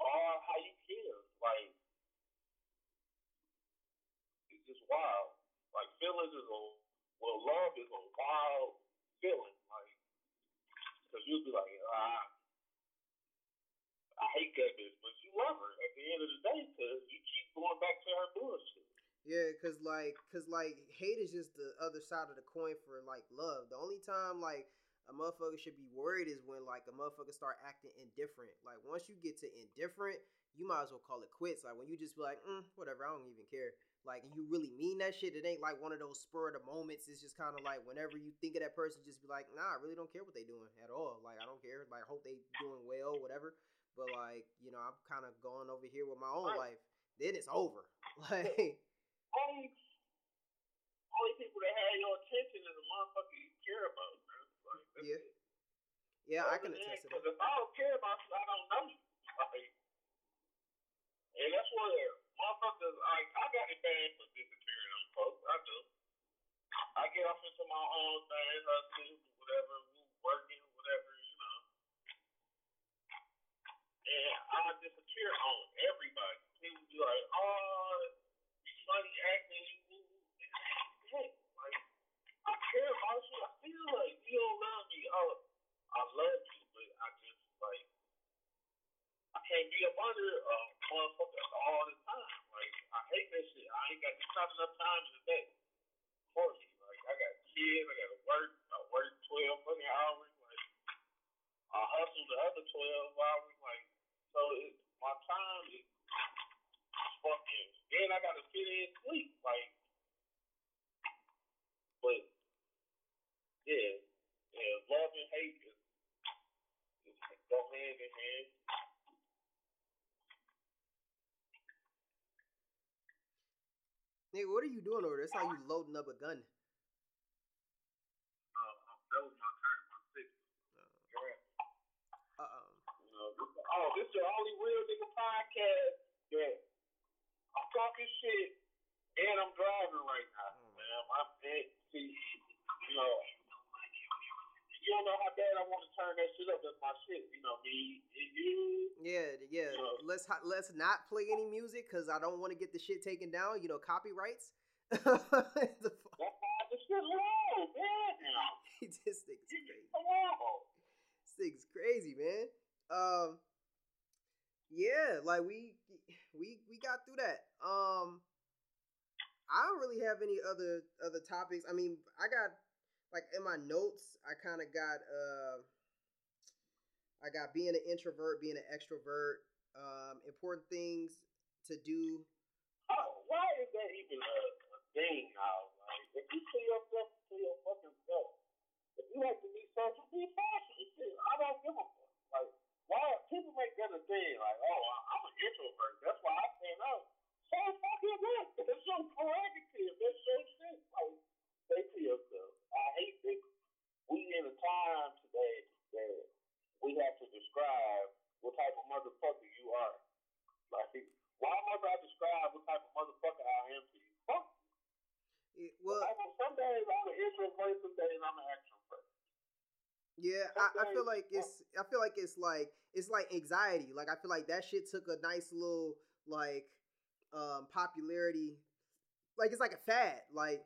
all how you feel. Like it's just wild. Like feelings is a well, love is a wild feeling. Like because you'll be like, ah, I hate that bitch, but you love her at the end of the day because you keep going back to her bullshit. Yeah, cause like, cause like, hate is just the other side of the coin for like love. The only time like a motherfucker should be worried is when like a motherfucker start acting indifferent. Like once you get to indifferent, you might as well call it quits. Like when you just be like, mm, whatever, I don't even care. Like you really mean that shit. It ain't like one of those spur of the moments. It's just kind of like whenever you think of that person, just be like, nah, I really don't care what they doing at all. Like I don't care. Like I hope they doing well, whatever. But like you know, I'm kind of going over here with my own life. Then it's over. Like only only people that have your attention is the motherfucker you care about, man. Like, Yeah. it. yeah, I can attest to that. Because if I don't care about you, I don't know you. Like, and that's where motherfuckers, like, I got it bad for disappearing on folks. I do. I get off into my own thing, hustling, whatever, working, whatever, you know. And I disappear on everybody. People be like, oh, funny acting, like, I care about you. I feel like you don't love me. Oh, I love you, but I just like I can't be up under a uh, motherfucker all the time. Like I hate that shit. I ain't got not enough time in the day for me. Like I got kids, I gotta work. I work twelve fucking hours. Like I hustle the other twelve hours. Like so, it, my time is fucking. Then I gotta fit in sleep. Like, but yeah, yeah, love and hate is, is go hand in hand. Nigga, what are you doing over there? That's how you loading up a gun. Uh, that was my turn, my sixth. Uh, know, this, oh, this is the only real nigga podcast that I'm talking shit and I'm driving right now, Oh. man. I'm see, you know, you don't know how bad I want to turn that shit up. That's my shit. You know, me, you. yeah, yeah. Yeah. Let's let's not play any music because I don't want to get the shit taken down. You know, copyrights. the fuck? That's how this shit low, man. this nigga's crazy. Come. This nigga's crazy, man. Um, yeah, like we we we got through that. Um, I don't really have any other other topics. I mean, I got like in my notes, I kind of got uh, I got being an introvert, being an extrovert, um, important things to do. Oh, why is that even a, a thing now? Like, if you see yourself to your fucking self, if you like to be social, be social. I don't give a fuck. Why people make that a thing? Like, oh, I'm an introvert. That's why I stand out. So fucking what? That's your prerogative. That's your shit. Like, say to yourself, I hate that we in a time today that we have to describe what type of motherfucker you are. Like, why must I describe what type of motherfucker I am to you? Fuck. Yeah, well, some days I'm an introvert, some days I'm an extrovert. Yeah, I, I feel like it's I feel like it's like it's like anxiety. Like I feel like that shit took a nice little like um popularity. Like it's like a fad. Like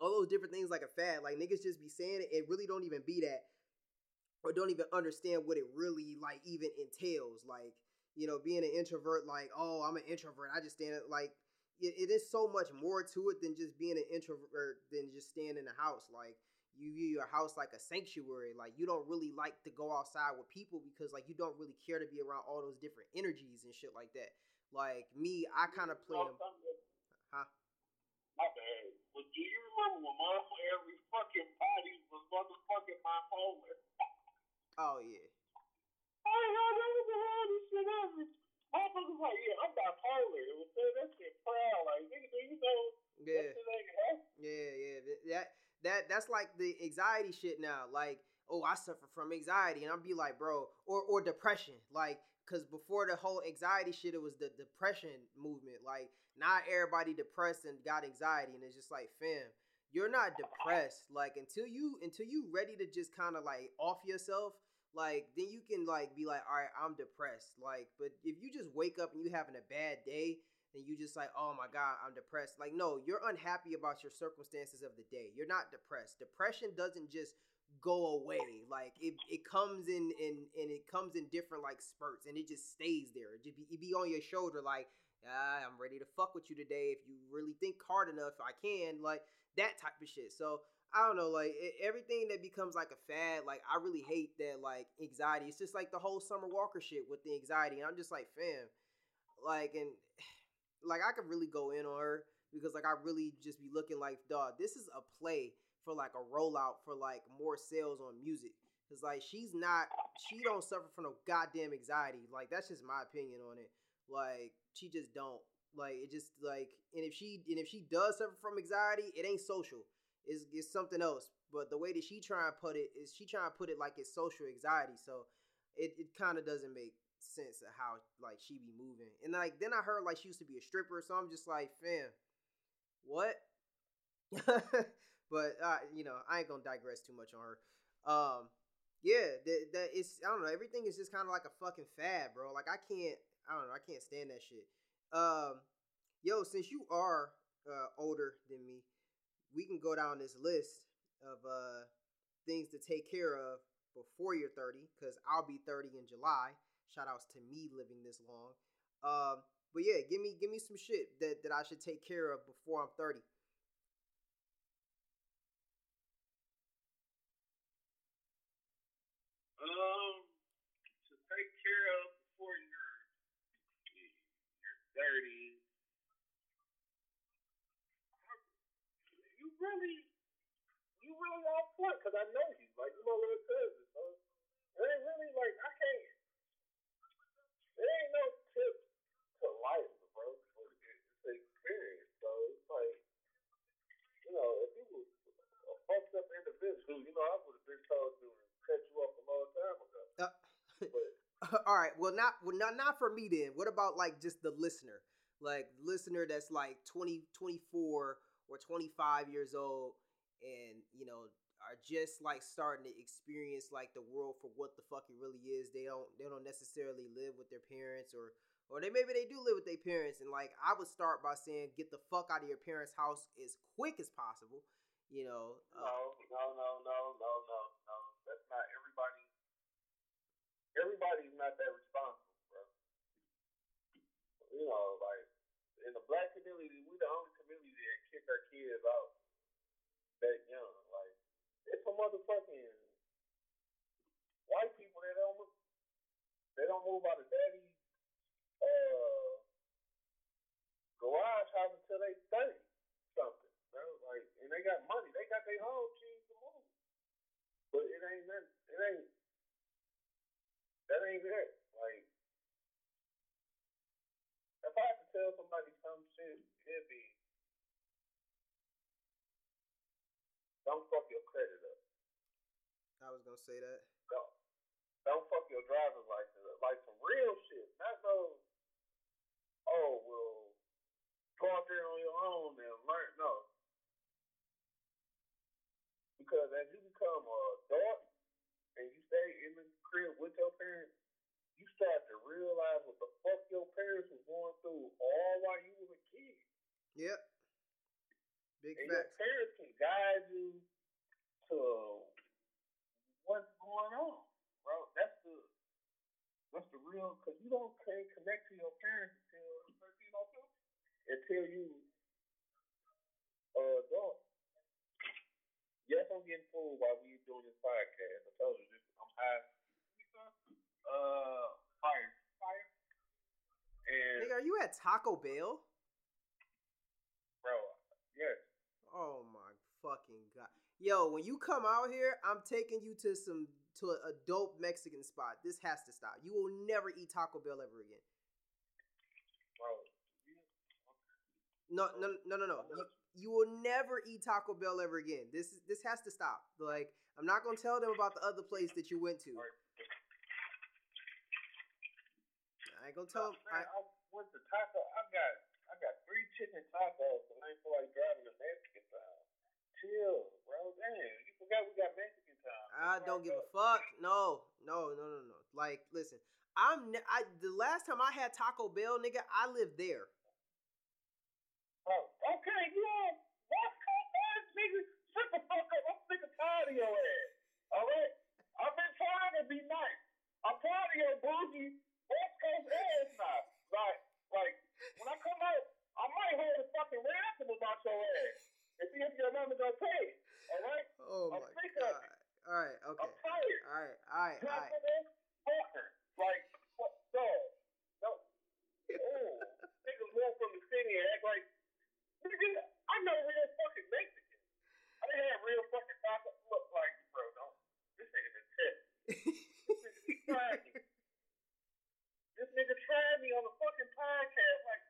all those different things like a fad. Like niggas just be saying it, it really don't even be that. Or don't even understand what it really like even entails. Like, you know, being an introvert, like, oh, I'm an introvert. I just stand at like it, it is so much more to it than just being an introvert than just staying in the house. Like you view your house like a sanctuary. Like you don't really like to go outside with people because like you don't really care to be around all those different energies and shit like that. Like me, I kind of play. Them- Huh? My bad. But do you remember when motherfucker every fucking body was motherfucking bipolar? Oh yeah, I ain't never been had this shit ever. Motherfuckers like, yeah, I'm bipolar. It was saying that shit proud. Like, nigga, do you know yeah. that? Yeah, yeah. th- That that that's like the anxiety shit now. Like, oh, I suffer from anxiety, and I'll be like, bro, or or depression. Like, cause before the whole anxiety shit, it was the depression movement. Like, not everybody depressed and got anxiety, and it's just like, fam, you're not depressed. Like until you until you ready to just kind of like off yourself, like then you can like be like, all right, I'm depressed. Like, but if you just wake up and you having a bad day, then you just like, oh my god, I'm depressed. Like, no, you're unhappy about your circumstances of the day. You're not depressed. Depression doesn't just go away. Like it, it comes in and and it comes in different like spurts and it just stays there. It just be, it be on your shoulder like ah, I'm ready to fuck with you today. If you really think hard enough, I can. Like that type of shit. So I don't know, like it, everything that becomes like a fad, like I really hate that like anxiety. It's just like the whole Summer Walker shit with the anxiety. And I'm just like, fam, like and like I could really go in on her because like I really just be looking like, dog, this is a play for like a rollout for like more sales on music. Cause like she's not, she don't suffer from no goddamn anxiety. Like that's just my opinion on it. Like she just don't. Like it just like and if she and if she does suffer from anxiety, it ain't social. It's it's something else. But the way that she try and put it is she trying to put it like it's social anxiety. So it, it kind of doesn't make sense of how like she be moving. And like then I heard like she used to be a stripper, so I'm just like, fam, what? but uh, you know, I ain't gonna digress too much on her. Um, yeah, that, that it's I don't know. Everything is just kind of like a fucking fad, bro. Like I can't, I don't know, I can't stand that shit. Um, yo, since you are uh, older than me, we can go down this list of uh, things to take care of before you're 30, because I'll be 30 in July. Shout outs to me living this long. Um, but yeah, give me give me some shit that, that I should take care of before I'm 30. Um, to take care of before you're you're thirty. You really, you really on point because I know you. Like you my little cousin, so it ain't really like I can't. There ain't no tip to life, bro. It's an experience, so it's like you know, if you was a fucked up individual, you know, I would have been told to cut you off a long time ago. Uh, But all right. Well, not well, not not for me then. What about like just the listener? Like listener that's like 20, 24 or 25 years old and, you know, are just like starting to experience like the world for what the fuck it really is. They don't they don't necessarily live with their parents or or they maybe they do live with their parents and like I would start by saying get the fuck out of your parents' house as quick as possible. You know, uh, No, no, no, no, no, no, no. That's not everybody. Everybody's not that responsible, bro. You know, like in the black community, we the only community that kick our kids out that young. Like it's some motherfucking white people that don't they don't move out of daddy's uh garage house until they thirty something, bro. Like, and they got money. They got their own cheese to move. But it ain't that. It ain't. That ain't it. Like, if I had to tell somebody some shit, it'd be, don't fuck your credit up. I was gonna say that. Don't, don't fuck your driver's license up. Like some real shit. Not no. Oh well, go out there on your own and learn. No. Because as you become a adult and you stay in the crib with your parents, you start to realize what the fuck your parents was going through all while you was a kid. Yep. Big And your parents can guide you to what's going on, bro. That's the that's the real because you don't can't connect to your parents until thirteen or two, until you uh adult. Yes, I'm getting fooled while we doing this podcast. I told you this. I'm high. Uh, fire, fire, and Nigga, are you at Taco Bell? bro, yes. Oh my fucking god. Yo, when you come out here, I'm taking you to some to a, dope Mexican spot. This has to stop. You will never eat Taco Bell ever again. Bro, No, no, no, no, no. You, you will never eat Taco Bell ever again. This this has to stop. Like, I'm not gonna tell them about the other place that you went to. I ain't gonna tell them. I, I went to taco. I got I got three chicken tacos, and I ain't feel like driving to Mexican town. chill, bro. Damn, you forgot we got Mexican time. I don't give a fuck. No, no, no, no, no. Like, listen, I'm I the last time I had Taco Bell, nigga, I lived there. Oh, okay, you West Coast ass nigga? Shut the fuck up. I'm sick and tired of your ass. All right? I've been trying to be nice. I'm tired of your bougie West Coast ass now. Like, like, when I come out, I might hold a fucking ransom about your ass. And see if your mama gonna pay. All right? Oh I'm my sick of god. it. All right, okay. I'm tired. All right, all right, all right. Confident fucker. Like, what? No. No. Oh, niggas walk from the city and act like, nigga, I know real fucking Mexican. I didn't have real fucking taco. Look, like, bro, don't. This nigga just test. This nigga be trying me. This nigga tried me on the fucking podcast. Like,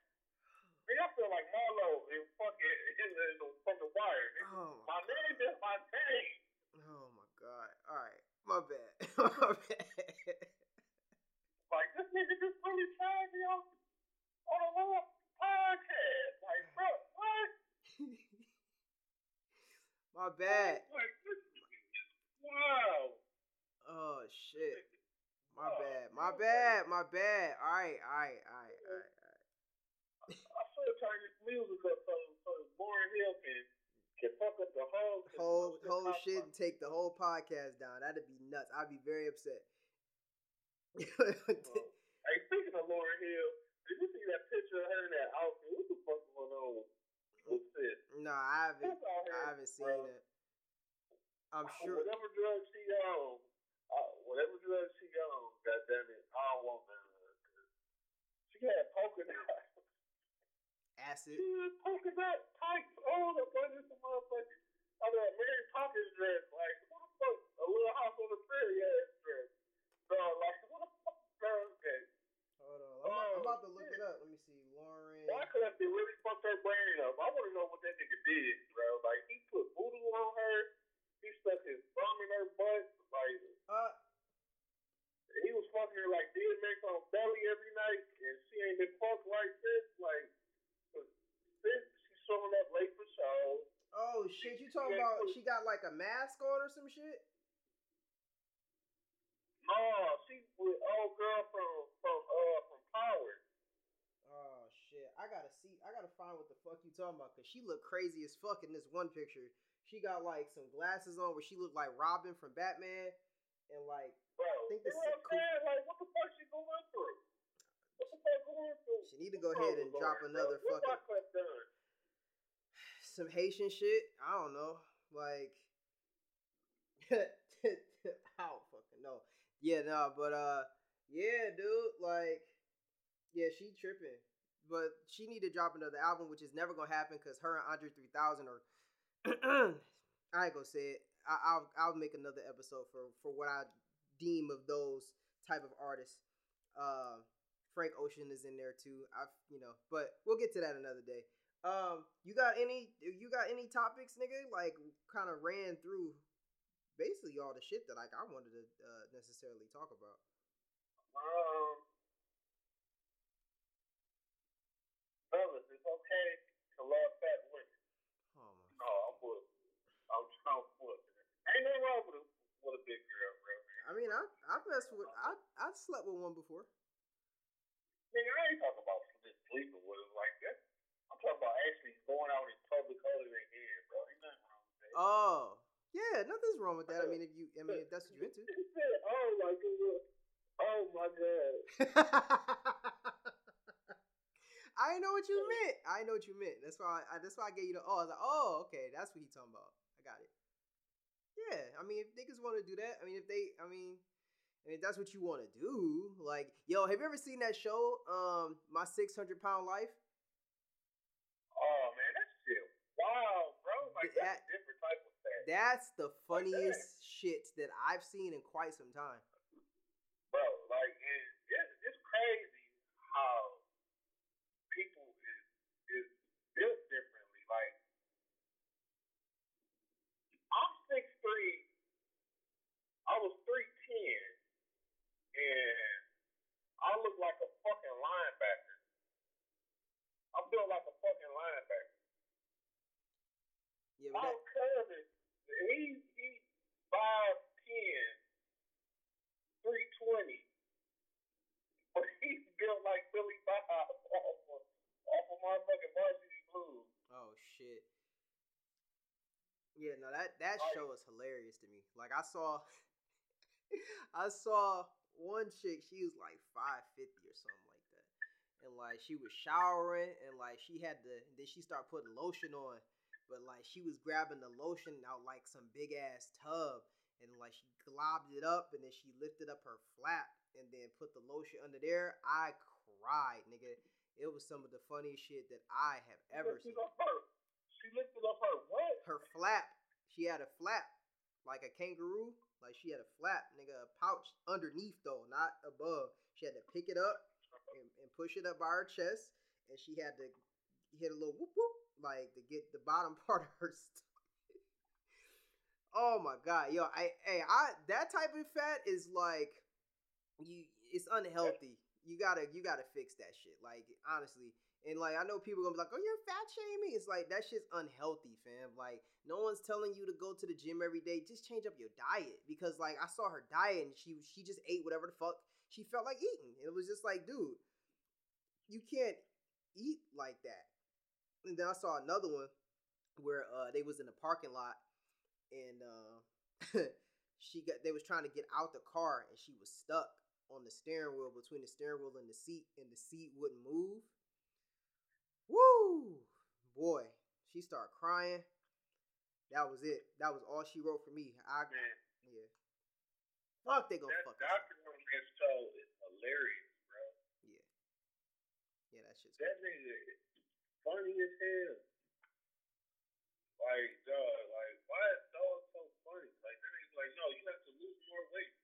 nigga, I feel like Marlo in fucking, in the, in the, from the wire. Nigga. Oh My name is my name. Oh my god. All right, my bad. my bad. Like this nigga just really tried me on on a little podcast. Like, bro, what? my bad. Like, this wow. Oh shit. My bad. My bad. My bad. All right, all right, all right, all right. All right. I should turn this music up so so Lauryn Hill can can fuck up the whole Whole the whole shit and take the whole podcast down. That'd be nuts. I'd be very upset. Hey, speaking of Lauryn Hill, did you see that picture of her in that outfit? What the fuck going on with this? no, I haven't. I haven't seen bro? it. I'm sure. Whatever drug she on, uh, whatever drug she on, goddamn it, I don't want none of. 'cause She had polka dot. Acid. She had polka dot tights on up under some motherfucking. I mean, Mary Poppins dress. Like, what the fuck? A little house on the prairie ass dress. Bro, like, what the fuck? Hold on. I'm, about, I'm about to look it up. Let me see. Lauryn. Why could they really fucked her brain up? I want to know what that nigga did, bro. Like, he put voodoo on her. He stuck his thumb in her butt. Like, Uh, he was fucking her like DMX on her belly every night, and she ain't been fucked like this. Like, since she's showing up late for shows. oh shit. You talking about she got like a mask on or some shit? No, she with old girl from from uh from Power. Oh shit! I gotta see. I gotta find what the fuck you talking about because she looked crazy as fuck in this one picture. She got like some glasses on where she looked like Robin from Batman, and like Bro, think you this know is what saying? Like, what the fuck she going through? What the fuck going through? she need to go ahead and drop another What's fucking my clip done? some Haitian shit. I don't know, like I know. Yeah, no, but uh, yeah, dude, like, yeah, she tripping, but she need to drop another album, which is never gonna happen because her and Andre three thousand are. I ain't gonna say it. I, I'll I'll make another episode for for what I deem of those type of artists. Uh, Frank Ocean is in there too. I've you know, but we'll get to that another day. Um, you got any you got any topics, nigga? Like kind of ran through basically all the shit that like I wanted to uh, necessarily talk about. Um, fellas, it's okay to love fat women. Oh my. No, I'm with. I'm trying to. Ain't nothing wrong with a with a big girl, bro. I mean, I I messed with I I slept with one before. Nigga, I ain't talking about sleeping with her like that. I'm talking about actually going out in public holding their hand, bro. Ain't nothing wrong with that. Oh yeah, nothing's wrong with that. I mean, if you I mean if that's what you're into. "Oh my god, oh my god." I didn't know what you meant. I didn't know what you meant. That's why. I, that's why I gave you the. Oh, I was like, oh, okay, that's what he talking about. I got it. Yeah, I mean, if niggas want to do that, I mean, if they, I mean, I mean, if that's what you want to do. Like, yo, have you ever seen that show, um, My Six Hundred Pound Life? Oh man, that shit, wow, bro. Like That- that's a different type of the funniest shit that I've seen in quite some time. bro. Like it, it's it's crazy how people is is built differently. Like I'm six three. I was three ten, and I look like a fucking linebacker. I'm built like a fucking linebacker. Yeah, My 320. But he's built like Billy Bob off of, off of motherfucking Varsity Blues. Oh, shit. Yeah, no, that, that show was is hilarious to me. Like, I saw. I saw one chick, she was like 550 or something like that. And like she was showering and like she had to then she started putting lotion on but like she was grabbing the lotion out like some big ass tub, and like she globbed it up, and then she lifted up her flap and then put the lotion under there. I cried, nigga. It was some of the funniest shit that I have ever She seen. up her. She lifted up her what? Her flap, she had a flap like a kangaroo. Like she had a flap, nigga, a pouch underneath though, not above. She had to pick it up and, and push it up by her chest, and she had to hit a little whoop whoop, like to get the bottom part of her stomach. oh my god, yo, I, hey, I that type of fat is like you, it's unhealthy. You gotta, you gotta fix that shit. Like honestly, and like I know people gonna be like, "Oh, you're fat shaming." It's like that shit's unhealthy, fam. Like no one's telling you to go to the gym every day. Just change up your diet because like I saw her diet and she she just ate whatever the fuck she felt like eating. It was just like, dude, you can't eat like that. And then I saw another one where uh they was in the parking lot and uh she got they was trying to get out the car and she was stuck on the steering wheel between the steering wheel and the seat and the seat wouldn't move. Woo! Boy, she started crying. That was it. That was all she wrote for me. I Man, yeah. Fuck, they gonna that fuck up. that is hilarious, bro. Yeah. Yeah, that shit's That nigga funny as hell. Like, dog, like, why is dog so funny? Like, nigga's like, no, you have to lose more weight.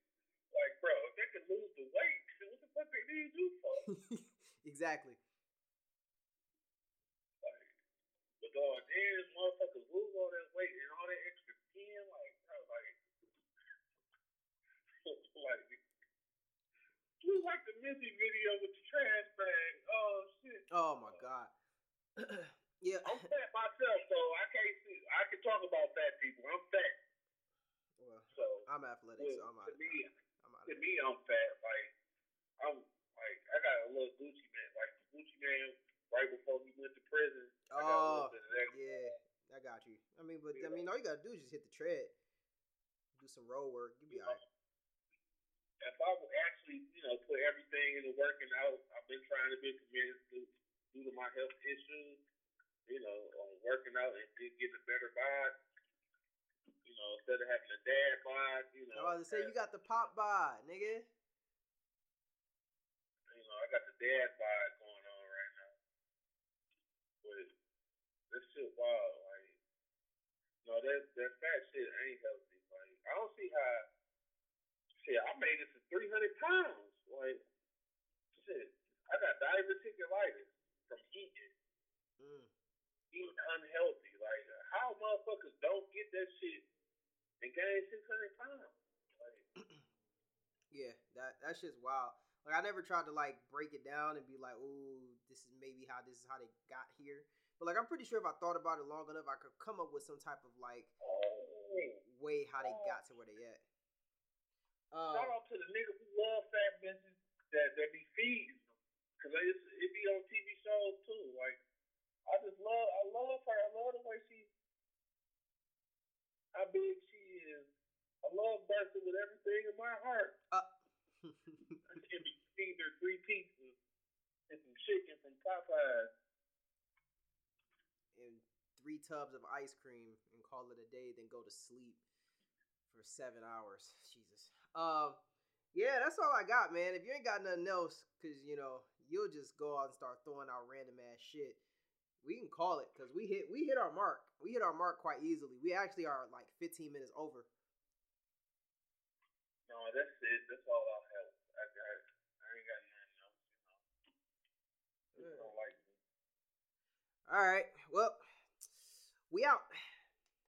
Like, bro, if they can lose the weight, what the fuck they need you for? exactly. Like, but dog, then motherfuckers lose all that weight and all that extra skin, like, bro, like, like, you like the Missy video with the trash bag. Oh shit. Oh my god. yeah. I'm fat myself, so I can't see. I can talk about fat people. I'm fat, Well, so I'm athletic, so I'm out. to me, I'm out. to me, I'm fat. Like I'm, like I got a little Gucci Mane, like Gucci Mane, right before he went to prison. I got a Oh, little bit of that. yeah, I got you. I mean, but I mean, all you gotta do is just hit the tread, do some road work, You'll be You know, alright. If I would actually, you know, put everything into working out, I've been trying to be committed to due to my health issues. You know, on working out and get- getting a better bod. You know, instead of having a dad bod, you know. I was about to say you got the pop bod, nigga. you know, I got the dad vibe going on right now. But this shit wild. Like, no, that that fat shit ain't healthy. Like, I don't see how. Shit, I made it to 300 pounds. Like, shit, I got diverticulitis from eating, Mm. eating unhealthy. Like, how motherfuckers don't get that shit and gain 600 pounds? Like, Yeah, that that shit's wild. Like I never tried to like break it down and be like, "Ooh, this is maybe how this is how they got here." But like I'm pretty sure if I thought about it long enough, I could come up with some type of like oh. way how they got to where they at. Um, Shout out to the niggas who love fat bitches that, that be feeding. Cause it's, it be on TV shows too. Like, I just love, I love her. I love the way she, how big she is. I love Bertha with everything in my heart. uh, I should be feeding her three pizzas and some chicken from Popeyes. and three tubs of ice cream and call it a day, then go to sleep for seven hours. Jesus. Um, yeah, that's all I got, man. If you ain't got nothing else, cause you know you'll just go out and start throwing out random ass shit. We can call it because we hit we hit our mark. We hit our mark quite easily. We actually are like 15 minutes over. No, that's it. That's all I'll have. I got, I ain't got nothing else, you know. Just don't like me. All right. Well, we out.